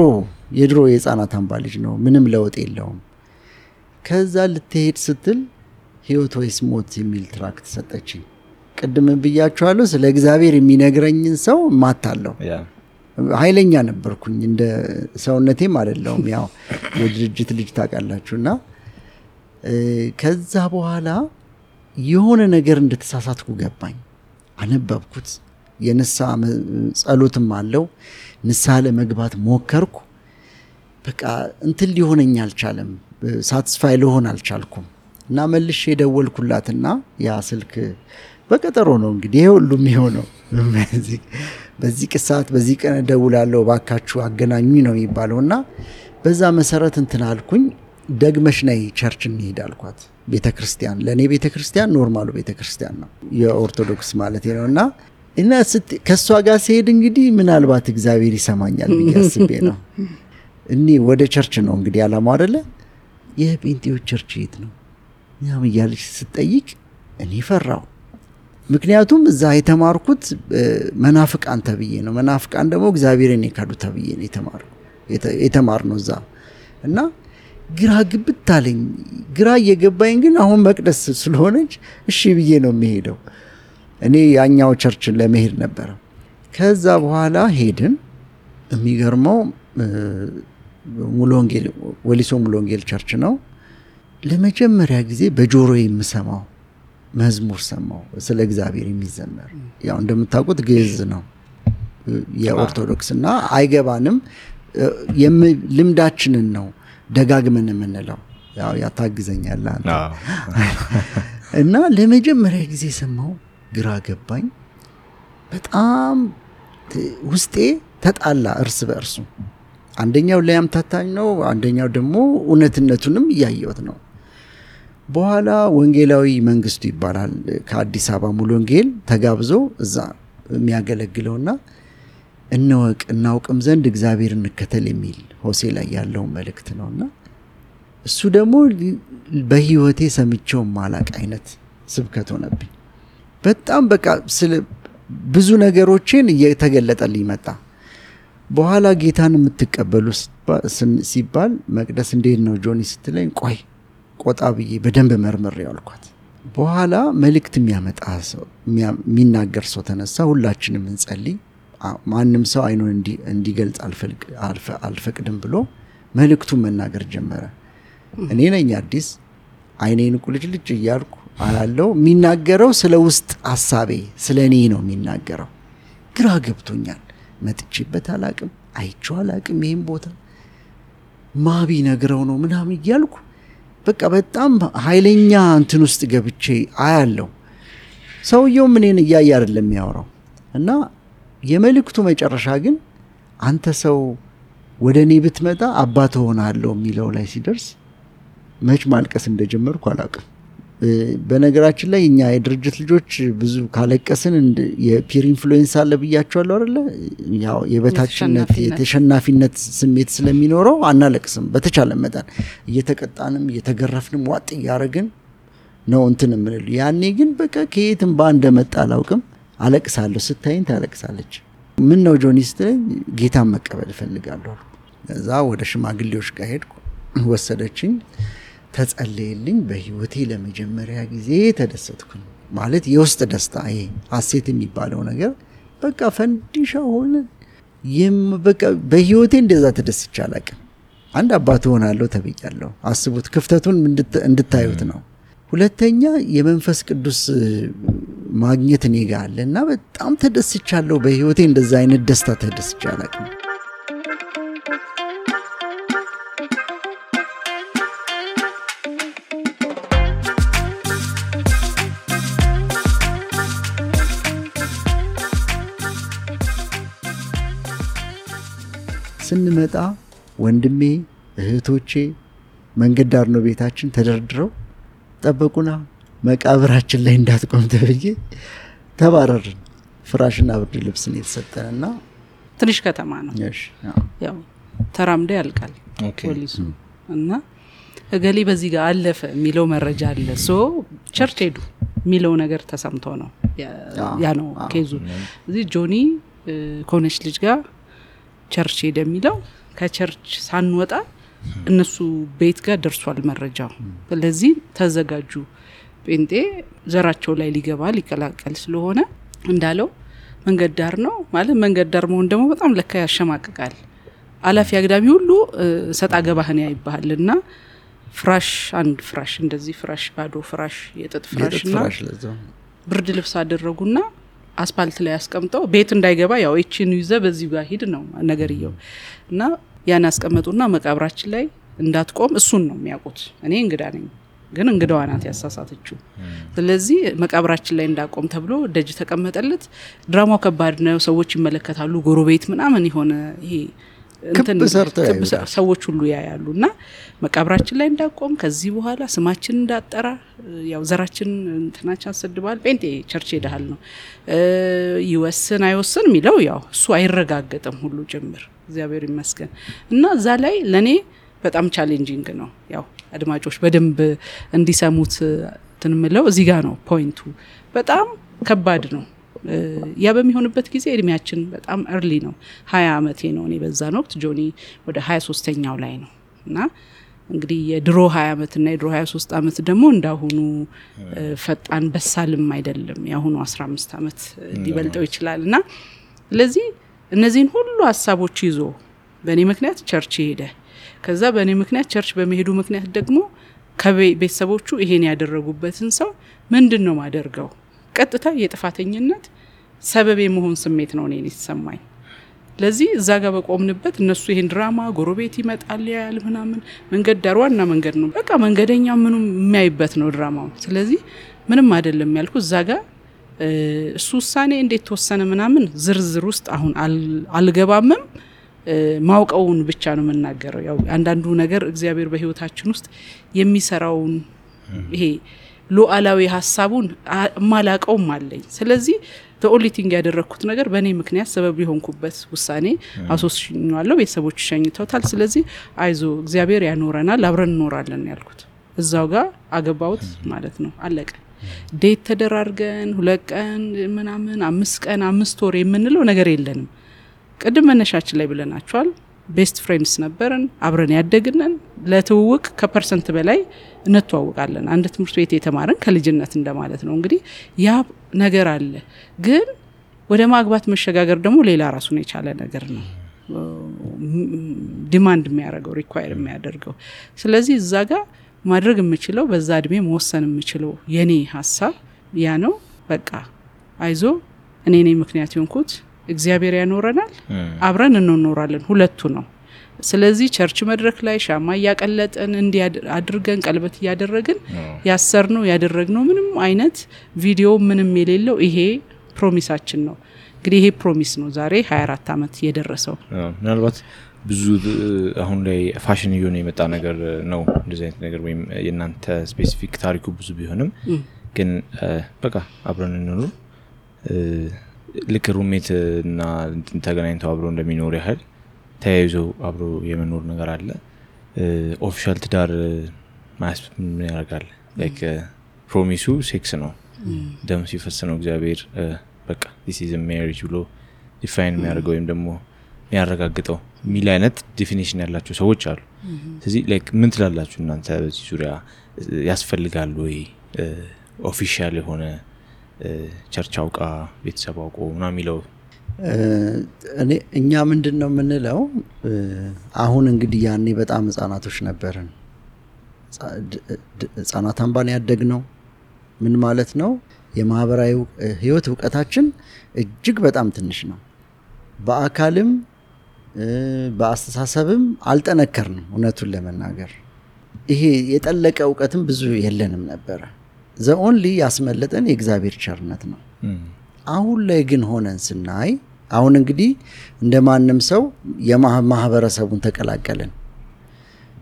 የድሮ የህፃናት አምባ ልጅ ነው። ምንም ለውጥ የለውም። ከዛ ልትሄድ ስትል ህይወት ወይስ ሞት የሚል ትራክት ሰጠችኝ። ቅድም ብያችኋለሁ፣ ስለ እግዚአብሔር የሚነግረኝን ሰው ማታለሁ። ኃይለኛ ነበርኩኝ እንደ ሰውነቴም አይደለሁም። ያው የድርጅት ልጅ ታውቃላችሁ። እና ከዛ በኋላ የሆነ ነገር እንደተሳሳትኩ ገባኝ። አነበብኩት። የንስሐ ጸሎትም አለው። ንስሐ ለመግባት ሞከርኩ። በቃ እንትን ሊሆነኝ አልቻለም። ሳትስፋይ ልሆን አልቻልኩም። እና መልሼ የደወልኩላትና ያ ስልክ በቀጠሮ ነው እንግዲህ ይሄ ሁሉም የሆነው በዚህ ሰዓት በዚህ ቀን እደውላለሁ ባካችሁ አገናኙኝ ነው የሚባለው። እና በዛ መሰረት እንትን አልኩኝ። ደግመሽ ነይ church እንሄድ አልኳት። ቤተ ለእኔ ቤተ normal ኡ ቤተ ነው የኦርቶዶክስ ማለት ነው። እና እና ከእሷ ጋር ሲሄድ እንግዲህ ምናልባት እግዚአብሔር ይሰማኛል ብዬ አስቤ ነው። እኔ ወደ church ነው እንግዲህ አላማው አደለ። የጴንጤዎች church የት ነው ያም እያለች ስጠይቅ እኔ ፈራው። ምክንያቱም እዛ የተማርኩት መናፍቃን ተብዬ ነው። መናፍቃን ደግሞ እግዚአብሔርን የካዱ ተብዬ ነው የተማር ነው እዛ እና ግራ ግብት አለኝ። ግራ እየገባኝ ግን አሁን መቅደስ ስለሆነች እሺ ብዬ ነው የሚሄደው። እኔ ያኛው ቸርች ለመሄድ ነበረ። ከዛ በኋላ ሄድን። የሚገርመው ሙሉ ወንጌል ወሊሶ ሙሉ ወንጌል ቸርች ነው። ለመጀመሪያ ጊዜ በጆሮ የምሰማው መዝሙር ሰማው፣ ስለ እግዚአብሔር የሚዘመር ያው እንደምታውቁት ግዕዝ ነው የኦርቶዶክስ እና አይገባንም። ልምዳችንን ነው ደጋግመን የምንለው ያው ያታግዘኛል እና ለመጀመሪያ ጊዜ ሰማው፣ ግራ ገባኝ። በጣም ውስጤ ተጣላ እርስ በእርሱ አንደኛው ሊያምታታኝ ነው፣ አንደኛው ደግሞ እውነትነቱንም እያየሁት ነው። በኋላ ወንጌላዊ መንግስቱ ይባላል ከአዲስ አበባ ሙሉ ወንጌል ተጋብዞ እዛ የሚያገለግለውና እንወቅ እናውቅም ዘንድ እግዚአብሔር እንከተል የሚል ሆሴ ላይ ያለው መልእክት ነውና እሱ ደግሞ በህይወቴ ሰምቼው ማላቅ አይነት ስብከት ሆነብኝ። በጣም በቃ ስለ ብዙ ነገሮችን እየተገለጠልኝ መጣ። በኋላ ጌታን የምትቀበሉ ሲባል መቅደስ እንዴት ነው ጆኒ ስትለኝ ቆይ ቆጣ ብዬ በደንብ መርምር ያልኳት። በኋላ መልእክት የሚያመጣ ሰው የሚናገር ሰው ተነሳ። ሁላችንም እንጸልይ፣ ማንም ሰው አይኑን እንዲገልጽ አልፈቅድም ብሎ መልእክቱን መናገር ጀመረ። እኔ ነኝ አዲስ አይኔን ቁልጭልጭ እያልኩ አላለው። የሚናገረው ስለ ውስጥ ሀሳቤ ስለ እኔ ነው የሚናገረው። ግራ ገብቶኛል። መጥቼበት አላቅም፣ አይቼው አላቅም። ይህም ቦታ ማቢ ነግረው ነው ምናምን እያልኩ በቃ በጣም ኃይለኛ እንትን ውስጥ ገብቼ አያለው። ሰውየውም እኔን እያየ አይደለም የሚያወራው እና የመልእክቱ መጨረሻ ግን አንተ ሰው ወደ እኔ ብትመጣ አባት እሆናለሁ የሚለው ላይ ሲደርስ መች ማልቀስ እንደጀመርኩ አላውቅም። በነገራችን ላይ እኛ የድርጅት ልጆች ብዙ ካለቀስን የ peer influence አለ ብያቸዋለሁ አይደለ? ያው የበታችነት የተሸናፊነት ስሜት ስለሚኖረው አናለቅስም። በተቻለ መጠን እየተቀጣንም እየተገረፍንም ዋጥ እያደረግን ነው እንትን የምንል። ያኔ ግን በቃ ከየትም ባ እንደመጣ አላውቅም። አለቅሳለሁ። ስታይኝ ታለቅሳለች። ምን ነው ጆኒ ስትለኝ ጌታን መቀበል እፈልጋለሁ። ከዛ ወደ ሽማግሌዎች ጋር ሄድኩ። ወሰደችኝ ተጸለየልኝ። በህይወቴ ለመጀመሪያ ጊዜ ተደሰትኩኝ። ማለት የውስጥ ደስታ ይሄ ሀሴት የሚባለው ነገር በቃ ፈንዲሻ ሆነ። በህይወቴ እንደዛ ተደስቼ አላውቅም። አንድ አባት ሆናለሁ ተብያለሁ። አስቡት፣ ክፍተቱን እንድታዩት ነው። ሁለተኛ የመንፈስ ቅዱስ ማግኘት እኔ ጋ አለ እና በጣም ተደስቻለሁ። በህይወቴ እንደዛ አይነት ደስታ ተደስቼ አላውቅም። ስንመጣ ወንድሜ እህቶቼ መንገድ ዳር ነው ቤታችን ተደርድረው ጠበቁና መቃብራችን ላይ እንዳትቆም ተብዬ ተባረርን። ፍራሽና ብርድ ልብስን የተሰጠንና ትንሽ ከተማ ነው ያው ተራምዶ ያልቃል ፖሊሱ እና እገሌ በዚህ ጋር አለፈ የሚለው መረጃ አለ። so church ሄዱ የሚለው ነገር ተሰምቶ ነው ያ ነው case ኡ። እዚህ ጆኒ ከሆነች ልጅ ጋር church ሄደ የሚለው ከ church ሳንወጣ እነሱ ቤት ጋር ደርሷል መረጃው። ስለዚህ ተዘጋጁ፣ ጴንጤ ዘራቸው ላይ ሊገባ ሊቀላቀል ስለሆነ እንዳለው መንገድ ዳር ነው ማለት መንገድ ዳር መሆን ደግሞ በጣም ለካ ያሸማቅቃል። አላፊ አግዳሚ ሁሉ ሰጣ ገባህን ያይባሃል እና ፍራሽ አንድ ፍራሽ እንደዚህ ፍራሽ ባዶ ፍራሽ የጥጥ ፍራሽ ብርድ ልብስ አደረጉና አስፓልት ላይ ያስቀምጠው ቤት እንዳይገባ ያው ይችን ይዘ በዚህ ጋር ሂድ ነው ነገርየው እና ያን ያስቀመጡና መቃብራችን ላይ እንዳትቆም እሱን ነው የሚያውቁት። እኔ እንግዳ ነኝ ግን እንግዳዋ ናት ያሳሳተችው። ስለዚህ መቃብራችን ላይ እንዳቆም ተብሎ ደጅ ተቀመጠለት። ድራማው ከባድ ነው። ሰዎች ይመለከታሉ። ጎረቤት ምናምን የሆነ ይሄ ሰዎች ሁሉ ያያሉ እና መቃብራችን ላይ እንዳቆም ከዚህ በኋላ ስማችን እንዳጠራ ያው ዘራችን እንትናችን አሰድበዋል። ጴንጤ church ሄደሃል ነው ይወስን አይወስን የሚለው ያው እሱ አይረጋገጥም ሁሉ ጭምር እግዚአብሔር ይመስገን እና እዛ ላይ ለእኔ በጣም challenging ነው። ያው አድማጮች በደንብ እንዲሰሙት ትንምለው እዚህ ጋር ነው point ኡ። በጣም ከባድ ነው። ያ በሚሆንበት ጊዜ እድሜያችን በጣም early ነው። ሀያ አመቴ ነው እኔ በዛን ወቅት ጆኒ ወደ ሀያ ሶስተኛው ላይ ነው እና እንግዲህ የድሮ ሀያ አመትና የድሮ ሀያ ሶስት አመት ደግሞ እንዳሁኑ ፈጣን በሳልም አይደለም። የአሁኑ አስራ አምስት አመት ሊበልጠው ይችላል እና ስለዚህ እነዚህን ሁሉ ሀሳቦች ይዞ በእኔ ምክንያት church ሄደ። ከዛ በእኔ ምክንያት church በመሄዱ ምክንያት ደግሞ ከቤተሰቦቹ ይሄን ያደረጉበትን ሰው ምንድን ነው ማደርገው? ቀጥታ የጥፋተኝነት ሰበብ የመሆን ስሜት ነው እኔን የተሰማኝ። ለዚህ እዛ ጋር በቆምንበት እነሱ ይሄን ድራማ ጎረቤት ይመጣል ያያል ምናምን መንገድ ዳር ዋና መንገድ ነው በቃ መንገደኛ ምኑ የሚያይበት ነው ድራማው። ስለዚህ ምንም አይደለም ያልኩ እዛ ጋር እሱ ውሳኔ እንዴት ተወሰነ ምናምን ዝርዝር ውስጥ አሁን አልገባምም። ማውቀውን ብቻ ነው የምናገረው። ያው አንዳንዱ ነገር እግዚአብሔር በህይወታችን ውስጥ የሚሰራውን ይሄ ሉዓላዊ ሀሳቡን ማላቀውም አለኝ። ስለዚህ the only thing ያደረግኩት ነገር በእኔ ምክንያት ሰበብ የሆንኩበት ውሳኔ አሶስሽኛለሁ። ቤተሰቦች ይሸኝተውታል። ስለዚህ አይዞ እግዚአብሔር ያኖረናል፣ አብረን እንኖራለን ያልኩት እዛው ጋር አገባውት ማለት ነው። አለቀ። date ተደራርገን ሁለት ቀን ምናምን አምስት ቀን አምስት ወር የምንለው ነገር የለንም። ቅድም መነሻችን ላይ ብለናቸዋል። best friends ነበርን፣ አብረን ያደግነን። ለትውውቅ ከ percent በላይ እንተዋውቃለን። አንድ ትምህርት ቤት የተማረን ከልጅነት እንደማለት ነው። እንግዲህ ያ ነገር አለ። ግን ወደ ማግባት መሸጋገር ደግሞ ሌላ ራሱን የቻለ ነገር ነው። demand የሚያደርገው require የሚያደርገው ስለዚህ እዛ ጋር ማድረግ የምችለው በዛ እድሜ መወሰን የምችለው የኔ ሀሳብ ያ ነው። በቃ አይዞ እኔ ነኝ ምክንያት የሆንኩት እግዚአብሔር ያኖረናል፣ አብረን እንኖራለን። ሁለቱ ነው። ስለዚህ church መድረክ ላይ ሻማ እያቀለጥን እንዲህ አድርገን ቀለበት እያደረግን ያሰርነው ያደረግነው ምንም አይነት ቪዲዮ ምንም የሌለው ይሄ promise ኣችን ነው። እንግዲህ ይሄ promise ነው ዛሬ 24 ዓመት የደረሰው። ምናልባት ብዙ አሁን ላይ ፋሽን እየሆነ የመጣ ነገር ነው እንደዚህ አይነት ነገር ወይም የእናንተ specific ታሪኩ ብዙ ቢሆንም ግን በቃ አብረን እንኑር ልክ roommate እና ተገናኝተው አብሮ እንደሚኖር ያህል ተያይዞ አብሮ የመኖር ነገር አለ። official ትዳር ማያስ ምን ያደርጋል? promise ኡ sex ነው፣ ደም ሲፈስ ነው እግዚአብሔር በቃ this marriage ብሎ define የሚያደርገው ወይም ደግሞ የሚያረጋግጠው የሚል አይነት definition ያላቸው ሰዎች አሉ። ስለዚህ ምን ትላላችሁ እናንተ በዚህ ዙሪያ ያስፈልጋል ወይ official የሆነ church አውቃ ቤተሰብ አውቆ ምና የሚለው እኛ ምንድን ነው የምንለው? አሁን እንግዲህ ያኔ በጣም ህጻናቶች ነበርን። ህጻናት አምባን ያደግ ነው። ምን ማለት ነው? የማህበራዊ ህይወት እውቀታችን እጅግ በጣም ትንሽ ነው። በአካልም በአስተሳሰብም አልጠነከርንም። እውነቱን ለመናገር ይሄ የጠለቀ እውቀትም ብዙ የለንም ነበረ። ዘኦንሊ ያስመለጠን የእግዚአብሔር ቸርነት ነው። አሁን ላይ ግን ሆነን ስናይ አሁን እንግዲህ እንደ ማንም ሰው የማህበረሰቡን ተቀላቀልን።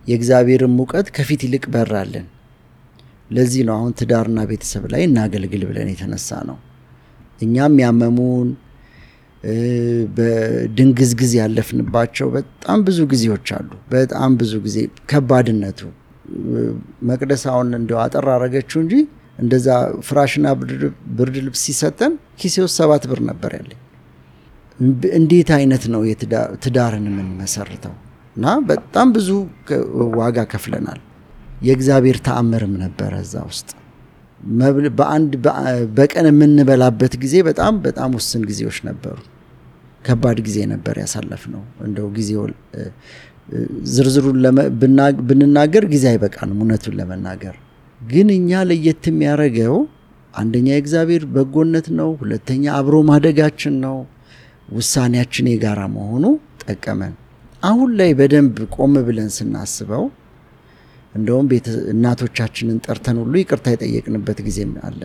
የእግዚአብሔርን እውቀት ከፊት ይልቅ በራለን። ለዚህ ነው አሁን ትዳርና ቤተሰብ ላይ እናገልግል ብለን የተነሳ ነው። እኛም ያመሙን በድንግዝግዝ ያለፍንባቸው በጣም ብዙ ጊዜዎች አሉ። በጣም ብዙ ጊዜ ከባድነቱ መቅደስ አሁን እንዲያው አጠር አረገችው እንጂ እንደዛ ፍራሽና ብርድ ልብስ ሲሰጠን ኪሴ ውስጥ ሰባት ብር ነበር ያለኝ። እንዴት አይነት ነው ትዳርን የምንመሰርተው? እና በጣም ብዙ ዋጋ ከፍለናል። የእግዚአብሔር ተአምርም ነበረ እዛ ውስጥ በአንድ በቀን የምንበላበት ጊዜ በጣም በጣም ውስን ጊዜዎች ነበሩ። ከባድ ጊዜ ነበር ያሳለፍ ነው። እንደው ጊዜው ዝርዝሩን ብንናገር ጊዜ አይበቃንም እውነቱን ለመናገር ግን እኛ ለየት የሚያደርገው አንደኛ የእግዚአብሔር በጎነት ነው። ሁለተኛ አብሮ ማደጋችን ነው። ውሳኔያችን የጋራ መሆኑ ጠቀመን። አሁን ላይ በደንብ ቆም ብለን ስናስበው እንደውም ቤተ እናቶቻችንን ጠርተን ሁሉ ይቅርታ የጠየቅንበት ጊዜም አለ።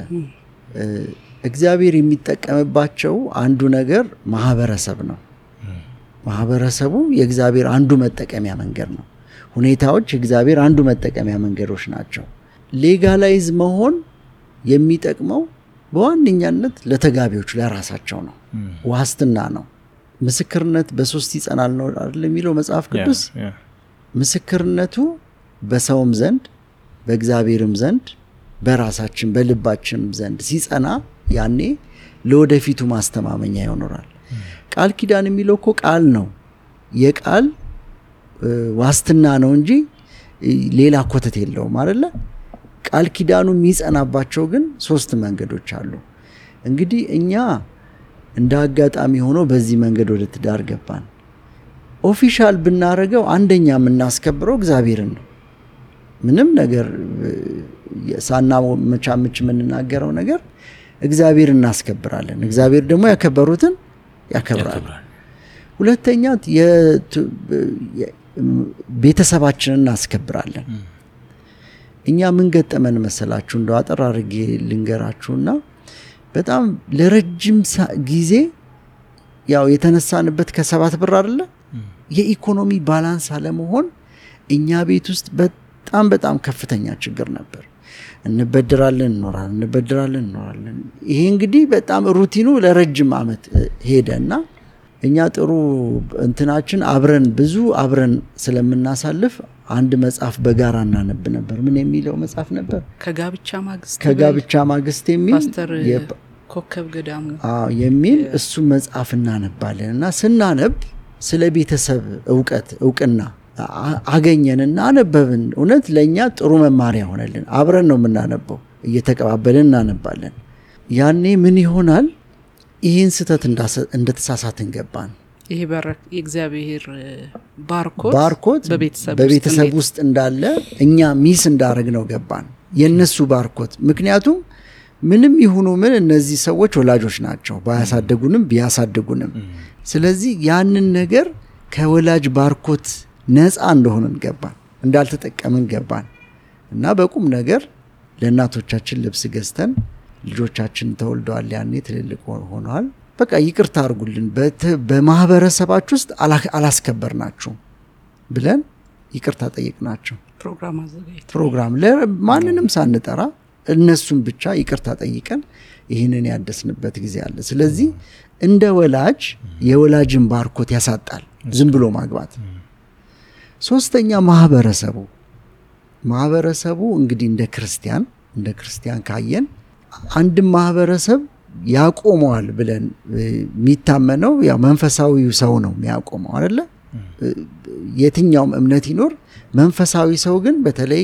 እግዚአብሔር የሚጠቀምባቸው አንዱ ነገር ማህበረሰብ ነው። ማህበረሰቡ የእግዚአብሔር አንዱ መጠቀሚያ መንገድ ነው። ሁኔታዎች የእግዚአብሔር አንዱ መጠቀሚያ መንገዶች ናቸው። legalize መሆን የሚጠቅመው በዋነኛነት ለተጋቢዎች ለራሳቸው ነው። ዋስትና ነው። ምስክርነት በሶስት ይጸናል ነው አይደል የሚለው መጽሐፍ ቅዱስ። ምስክርነቱ በሰውም ዘንድ በእግዚአብሔርም ዘንድ በራሳችን በልባችንም ዘንድ ሲጸና ያኔ ለወደፊቱ ማስተማመኛ ይሆኖራል። ቃል ኪዳን የሚለው እኮ ቃል ነው። የቃል ዋስትና ነው እንጂ ሌላ ኮተት የለውም አይደለ? ቃል ኪዳኑ የሚጸናባቸው ግን ሶስት መንገዶች አሉ። እንግዲህ እኛ እንደ አጋጣሚ ሆኖ በዚህ መንገድ ወደ ትዳር ገባን። official ብናደርገው አንደኛ የምናስከብረው እግዚአብሔርን ነው። ምንም ነገር ሳናመቻምች የምንናገረው ነገር እግዚአብሔር እናስከብራለን። እግዚአብሔር ደግሞ ያከበሩትን ያከብራል። ሁለተኛ ቤተሰባችንን እናስከብራለን። እኛ ምን ገጠመን መሰላችሁ? እንደው አጠር አድርጌ ልንገራችሁና በጣም ለረጅም ጊዜ ያው የተነሳንበት ከሰባት ብር አይደለ የኢኮኖሚ ባላንስ አለመሆን እኛ ቤት ውስጥ በጣም በጣም ከፍተኛ ችግር ነበር። እንበድራለን እንኖራለን፣ እንበድራለን እንኖራለን። ይሄ እንግዲህ በጣም ሩቲኑ ለረጅም ዓመት እና እኛ ጥሩ እንትናችን አብረን ብዙ አብረን ስለምናሳልፍ አንድ መጽሐፍ በጋራ እናነብ ነበር። ምን የሚለው መጽሐፍ ነበር? ከጋብቻ ማግስት ከጋብቻ ማግስት የሚል ኮከብ ገዳሙ የሚል እሱ መጽሐፍ እናነባለን እና ስናነብ ስለ ቤተሰብ እውቀት እውቅና አገኘንና አነበብን። እውነት ለእኛ ጥሩ መማሪያ ሆነልን። አብረን ነው የምናነበው፣ እየተቀባበልን እናነባለን። ያኔ ምን ይሆናል? ይህን ስህተት እንደተሳሳትን ገባን። ይሄ የእግዚአብሔር ባርኮት ባርኮት በቤተሰብ ውስጥ እንዳለ እኛ ሚስ እንዳደረግ ነው ገባን። የእነሱ ባርኮት ምክንያቱም ምንም ይሁኑ ምን እነዚህ ሰዎች ወላጆች ናቸው፣ ባያሳደጉንም ቢያሳድጉንም። ስለዚህ ያንን ነገር ከወላጅ ባርኮት ነፃ እንደሆንን ገባን፣ እንዳልተጠቀምን ገባን እና በቁም ነገር ለእናቶቻችን ልብስ ገዝተን ልጆቻችን ተወልደዋል፣ ያኔ ትልልቅ ሆነዋል። በቃ ይቅርታ አድርጉልን፣ በማህበረሰባችሁ ውስጥ አላ- አላስከበርናችሁም ብለን ይቅርታ ጠየቅናቸው። ፕሮግራም ማንንም ሳንጠራ እነሱን ብቻ ይቅርታ ጠይቀን ይህንን ያደስንበት ጊዜ አለ። ስለዚህ እንደ ወላጅ የወላጅን ባርኮት ያሳጣል ዝም ብሎ ማግባት። ሶስተኛ ማህበረሰቡ ማህበረሰቡ እንግዲህ እንደ ክርስቲያን እንደ ክርስቲያን ካየን አንድም ማህበረሰብ ያቆመዋል ብለን የሚታመነው ያው መንፈሳዊው ሰው ነው የሚያቆመው አይደለ? የትኛውም እምነት ይኖር መንፈሳዊ ሰው ግን በተለይ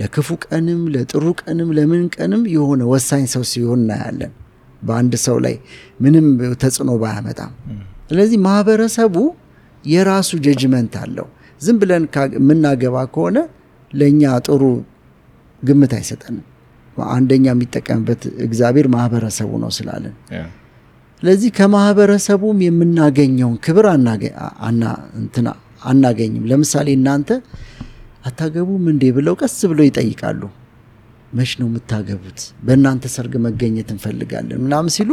ለክፉ ቀንም ለጥሩ ቀንም ለምን ቀንም የሆነ ወሳኝ ሰው ሲሆን እናያለን። በአንድ ሰው ላይ ምንም ተጽዕኖ ባያመጣም። ስለዚህ ማህበረሰቡ የራሱ ጀጅመንት አለው። ዝም ብለን የምናገባ ከሆነ ለእኛ ጥሩ ግምት አይሰጠንም። አንደኛ የሚጠቀምበት እግዚአብሔር ማህበረሰቡ ነው ስላለን ስለዚህ ከማህበረሰቡም የምናገኘውን ክብር እንትና አናገኝም። ለምሳሌ እናንተ አታገቡም እንዴ ብለው ቀስ ብለው ይጠይቃሉ። መች ነው የምታገቡት? በእናንተ ሰርግ መገኘት እንፈልጋለን ምናምን ሲሉ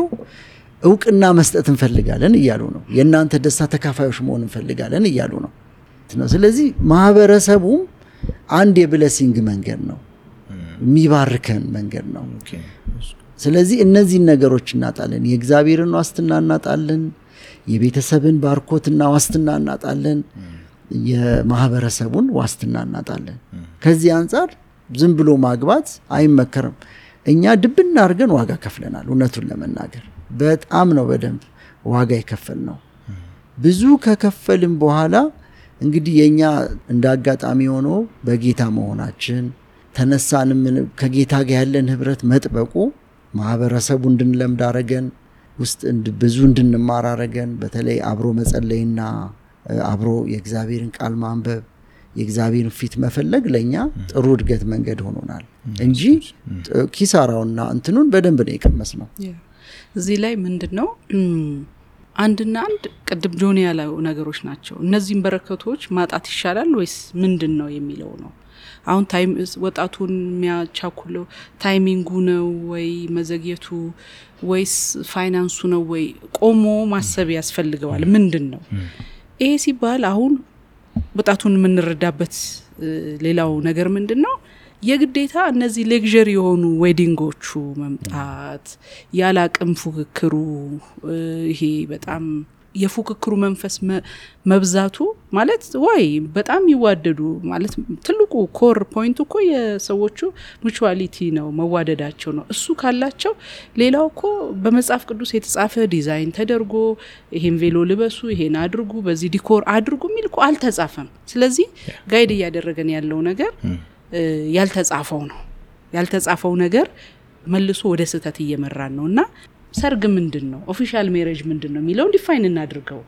እውቅና መስጠት እንፈልጋለን እያሉ ነው። የእናንተ ደስታ ተካፋዮች መሆን እንፈልጋለን እያሉ ነው ነው። ስለዚህ ማህበረሰቡም አንድ የብለሲንግ መንገድ ነው፣ የሚባርከን መንገድ ነው። ስለዚህ እነዚህን ነገሮች እናጣለን። የእግዚአብሔርን ዋስትና እናጣለን። የቤተሰብን ባርኮትና ዋስትና እናጣለን። የማህበረሰቡን ዋስትና እናጣለን። ከዚህ አንጻር ዝም ብሎ ማግባት አይመከርም። እኛ ድብና አድርገን ዋጋ ከፍለናል። እውነቱን ለመናገር በጣም ነው በደንብ ዋጋ የከፈል ነው። ብዙ ከከፈልም በኋላ እንግዲህ የእኛ እንደ አጋጣሚ ሆኖ በጌታ መሆናችን ተነሳንም ከጌታ ጋር ያለን ህብረት መጥበቁ ማህበረሰቡ እንድንለምድ አረገን፣ ውስጥ ብዙ እንድንማር አረገን። በተለይ አብሮ መጸለይና አብሮ የእግዚአብሔርን ቃል ማንበብ የእግዚአብሔርን ፊት መፈለግ ለእኛ ጥሩ እድገት መንገድ ሆኖናል እንጂ ኪሳራውና እንትኑን በደንብ ነው የቀመስ ነው። እዚህ ላይ ምንድን ነው አንድና አንድ ቅድም ጆኒ ያለው ነገሮች ናቸው። እነዚህም በረከቶች ማጣት ይሻላል ወይስ ምንድን ነው የሚለው ነው። አሁን ወጣቱን የሚያቻኩለው timing ኡ ነው ወይ መዘግየቱ ወይስ ፋይናንሱ ነው ወይ? ቆሞ ማሰብ ያስፈልገዋል። ምንድን ነው ይሄ ሲባል አሁን ወጣቱን የምንረዳበት ሌላው ነገር ምንድን ነው የግዴታ እነዚህ luxury የሆኑ wedding ኦቹ መምጣት ያለ አቅም ፉክክሩ ይሄ በጣም የፉክክሩ መንፈስ መብዛቱ ማለት why በጣም ይዋደዱ ማለት ትልቁ core point ኡ እኮ የሰዎቹ mutuality ነው፣ መዋደዳቸው ነው። እሱ ካላቸው ሌላው እኮ በመጽሐፍ ቅዱስ የተጻፈ ዲዛይን ተደርጎ ይሄን ቬሎ ልበሱ፣ ይሄን አድርጉ፣ በዚህ decor አድርጉ የሚል እኮ አልተጻፈም። ስለዚህ guide እያደረገን ያለው ነገር ያልተጻፈው ነው። ያልተጻፈው ነገር መልሶ ወደ ስህተት እየመራን ነው እና ሰርግ ምንድን ነው? official marriage ምንድን ነው የሚለውን define እናድርገው።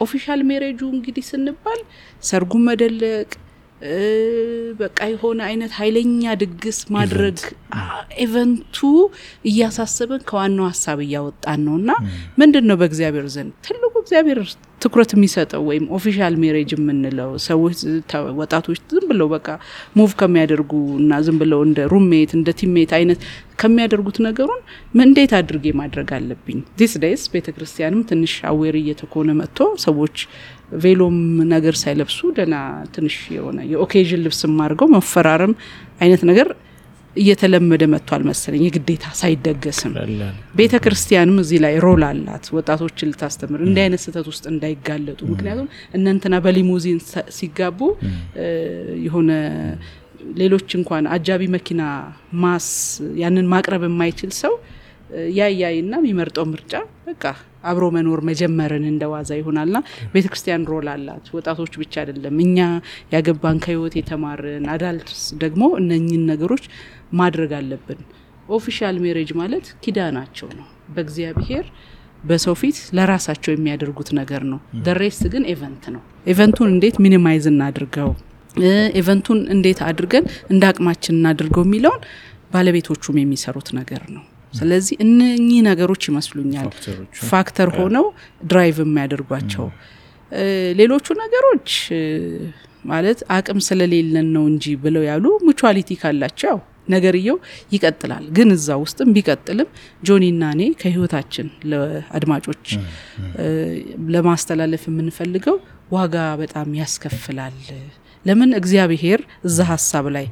official marriage ኡ እንግዲህ ስንባል ሰርጉን መደለቅ በቃ የሆነ አይነት ኃይለኛ ድግስ ማድረግ event ኡ እያሳሰበን ከዋናው ሀሳብ እያወጣን ነው እና ምንድን ነው በእግዚአብሔር ዘንድ ትልቁ እግዚአብሔር ትኩረት የሚሰጠው ወይም official marriage የምንለው ሰዎች ወጣቶች ዝም ብለው በቃ move ከሚያደርጉ እና ዝም ብለው እንደ roommate እንደ teammate አይነት ከሚያደርጉት ነገሩን እንዴት አድርጌ ማድረግ አለብኝ? these days ቤተ ክርስቲያንም ትንሽ aware እየተሆነ መጥቶ ሰዎች ቬሎም ነገር ሳይለብሱ ደና ትንሽ የሆነ የ occasion ልብስም አድርገው መፈራረም አይነት ነገር እየተለመደ መጥቷል መሰለኝ። የግዴታ ሳይደገስም ቤተ ክርስቲያንም እዚህ ላይ role አላት፣ ወጣቶችን ልታስተምር እንዲህ አይነት ስህተት ውስጥ እንዳይጋለጡ። ምክንያቱም እነእንትና በሊሙዚን ሲጋቡ የሆነ ሌሎች እንኳን አጃቢ መኪና ማስ ያንን ማቅረብ የማይችል ሰው ያያይና የሚመርጠው ምርጫ በቃ አብሮ መኖር መጀመርን እንደ ዋዛ ይሆናልና ቤተ ክርስቲያን role አላት። ወጣቶች ብቻ አይደለም እኛ ያገባን ከህይወት የተማርን adults ደግሞ እነኝን ነገሮች ማድረግ አለብን። official marriage ማለት ኪዳናቸው ነው በእግዚአብሔር በሰው ፊት ለራሳቸው የሚያደርጉት ነገር ነው። the rest ግን event ነው። event ኡን እንዴት minimize እናድርገው፣ event ኡን እንዴት አድርገን እንደ አቅማችን እናድርገው የሚለውን ባለቤቶቹም የሚሰሩት ነገር ነው። ስለዚህ እነኚህ ነገሮች ይመስሉኛል factor ሆነው drive የሚያደርጓቸው። ሌሎቹ ነገሮች ማለት አቅም ስለሌለን ነው እንጂ ብለው ያሉ mutuality ካላቸው ነገርየው ይቀጥላል። ግን እዛ ውስጥም ቢቀጥልም ጆኒና እኔ ከህይወታችን ለአድማጮች ለማስተላለፍ የምንፈልገው ዋጋ በጣም ያስከፍላል። ለምን እግዚአብሔር እዛ ሀሳብ ላይ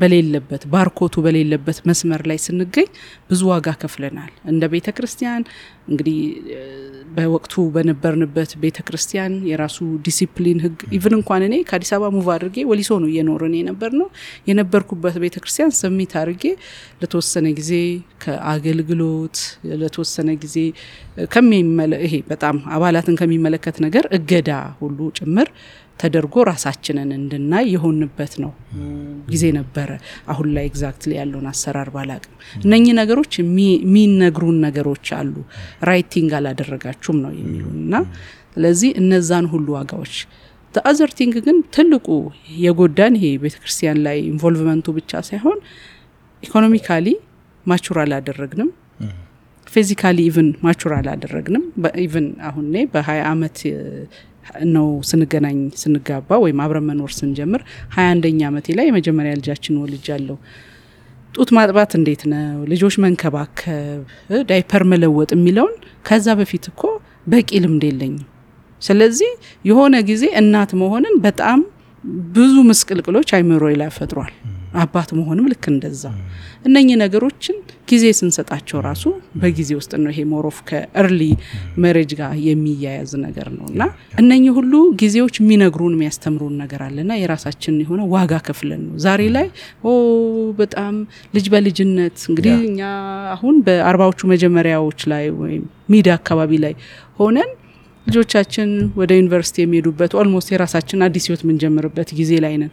በሌለበት ባርኮቱ በሌለበት መስመር ላይ ስንገኝ ብዙ ዋጋ ከፍለናል። እንደ ቤተ ክርስቲያን እንግዲህ በወቅቱ በነበርንበት ቤተ ክርስቲያን የራሱ ዲሲፕሊን ህግ even እንኳን እኔ ከአዲስ አበባ move አድርጌ ወሊሶ ነው እየኖርን የነበር ነው የነበርኩበት ቤተ ክርስቲያን submit አድርጌ ለተወሰነ ጊዜ ከአገልግሎት ለተወሰነ ጊዜ ይሄ በጣም አባላትን ከሚመለከት ነገር እገዳ ሁሉ ጭምር ተደርጎ ራሳችንን እንድናይ የሆነበት ነው ጊዜ ነበረ። አሁን ላይ exactly ያለውን አሰራር ባላውቅም እነኚህ ነገሮች የሚነግሩን ነገሮች አሉ። right thing አላደረጋችሁም ነው የሚሉን እና ስለዚህ እነዛን ሁሉ ዋጋዎች other thing ግን ትልቁ የጎዳን ይሄ ቤተ ክርስቲያን ላይ involvement ኡ ብቻ ሳይሆን economically mature አላደረግንም። physically even mature አላደረግንም። even አሁን በሀያ አመት ነው ስንገናኝ ስንጋባ ወይም አብረን መኖር ስንጀምር ሀያ አንደኛ አመቴ ላይ የመጀመሪያ ልጃችን ወልጃለው። ጡት ማጥባት እንዴት ነው፣ ልጆች መንከባከብ፣ ዳይፐር መለወጥ የሚለውን ከዛ በፊት እኮ በቂ ልምድ የለኝም። ስለዚህ የሆነ ጊዜ እናት መሆንን በጣም ብዙ ምስቅልቅሎች አይምሮ ላይ ፈጥሯል። አባት መሆንም ልክ እንደዛ እነኚህ ነገሮችን ጊዜ ስንሰጣቸው ራሱ በጊዜ ውስጥ ነው። ይሄ more of ከ early marriage ጋር የሚያያዝ ነገር ነው እና እነኚህ ሁሉ ጊዜዎች የሚነግሩን የሚያስተምሩን ነገር አለና የራሳችን የሆነ ዋጋ ከፍለን ነው ዛሬ ላይ ኦ በጣም ልጅ በልጅነት እንግዲህ እኛ አሁን በአርባዎቹ መጀመሪያዎች ላይ ወይም mid አካባቢ ላይ ሆነን ልጆቻችን ወደ ዩኒቨርሲቲ የሚሄዱበት almost የራሳችን አዲስ ህይወት የምንጀምርበት ጊዜ ላይ ነን።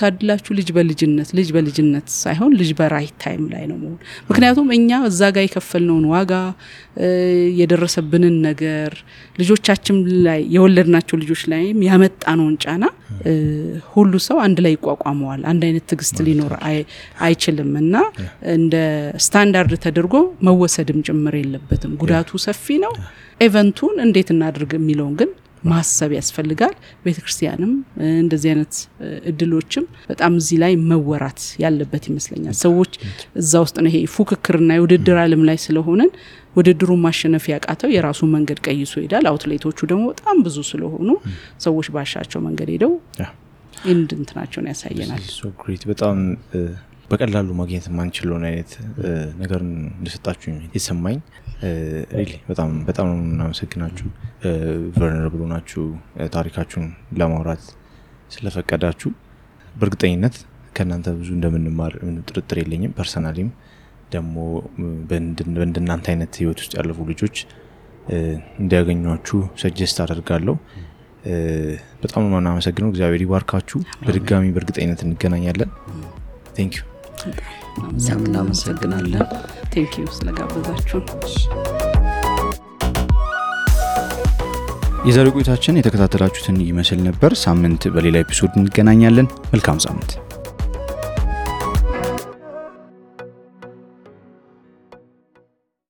ታድላችሁ ልጅ በልጅነት ልጅ በልጅነት ሳይሆን ልጅ በ right time ላይ ነው መሆን። ምክንያቱም እኛ እዛ ጋር የከፈልነውን ዋጋ የደረሰብንን ነገር ልጆቻችን ላይ የወለድናቸው ልጆች ላይም ያመጣነውን ጫና ሁሉ ሰው አንድ ላይ ይቋቋመዋል። አንድ አይነት ትዕግስት ሊኖር አይችልም እና እንደ ስታንዳርድ ተደርጎ መወሰድም ጭምር የለበትም። ጉዳቱ ሰፊ ነው። event ኡን እንዴት እናድርግ የሚለውን ግን ማሰብ ያስፈልጋል። ቤተ ክርስቲያንም እንደዚህ አይነት እድሎችም በጣም እዚህ ላይ መወራት ያለበት ይመስለኛል። ሰዎች እዛ ውስጥ ነው ይሄ ፉክክርና የውድድር ዓለም ላይ ስለሆንን ውድድሩን ማሸነፍ ያቃተው የራሱ መንገድ ቀይሶ ይሄዳል። outlet ኦቹ ደግሞ በጣም ብዙ ስለሆኑ ሰዎች ባሻቸው መንገድ ሄደው end እንትናቸውን ያሳየናል። በጣም በቀላሉ ማግኘት የማንችለውን አይነት ነገር እንደሰጣችሁ የተሰማኝ really በጣም በጣም ነው የምናመሰግናችሁ። vulnerable ሆናችሁ ታሪካችሁን ለማውራት ስለፈቀዳችሁ በእርግጠኝነት ከእናንተ ብዙ እንደምንማር ምንም ጥርጥር የለኝም። personally ም ደግሞ በእንደናንተ አይነት ህይወት ውስጥ ያለፉ ልጆች እንዲያገኟችሁ suggest አደርጋለሁ። በጣም ነው የምናመሰግነው። እግዚአብሔር ይባርካችሁ። በድጋሚ በእርግጠኝነት እንገናኛለን። thank you። እናመሰግናለን። thank you ስለጋበዛችሁ። የዛሬ ቆይታችን የተከታተላችሁትን ይመስል ነበር። ሳምንት በሌላ episode እንገናኛለን። መልካም ሳምንት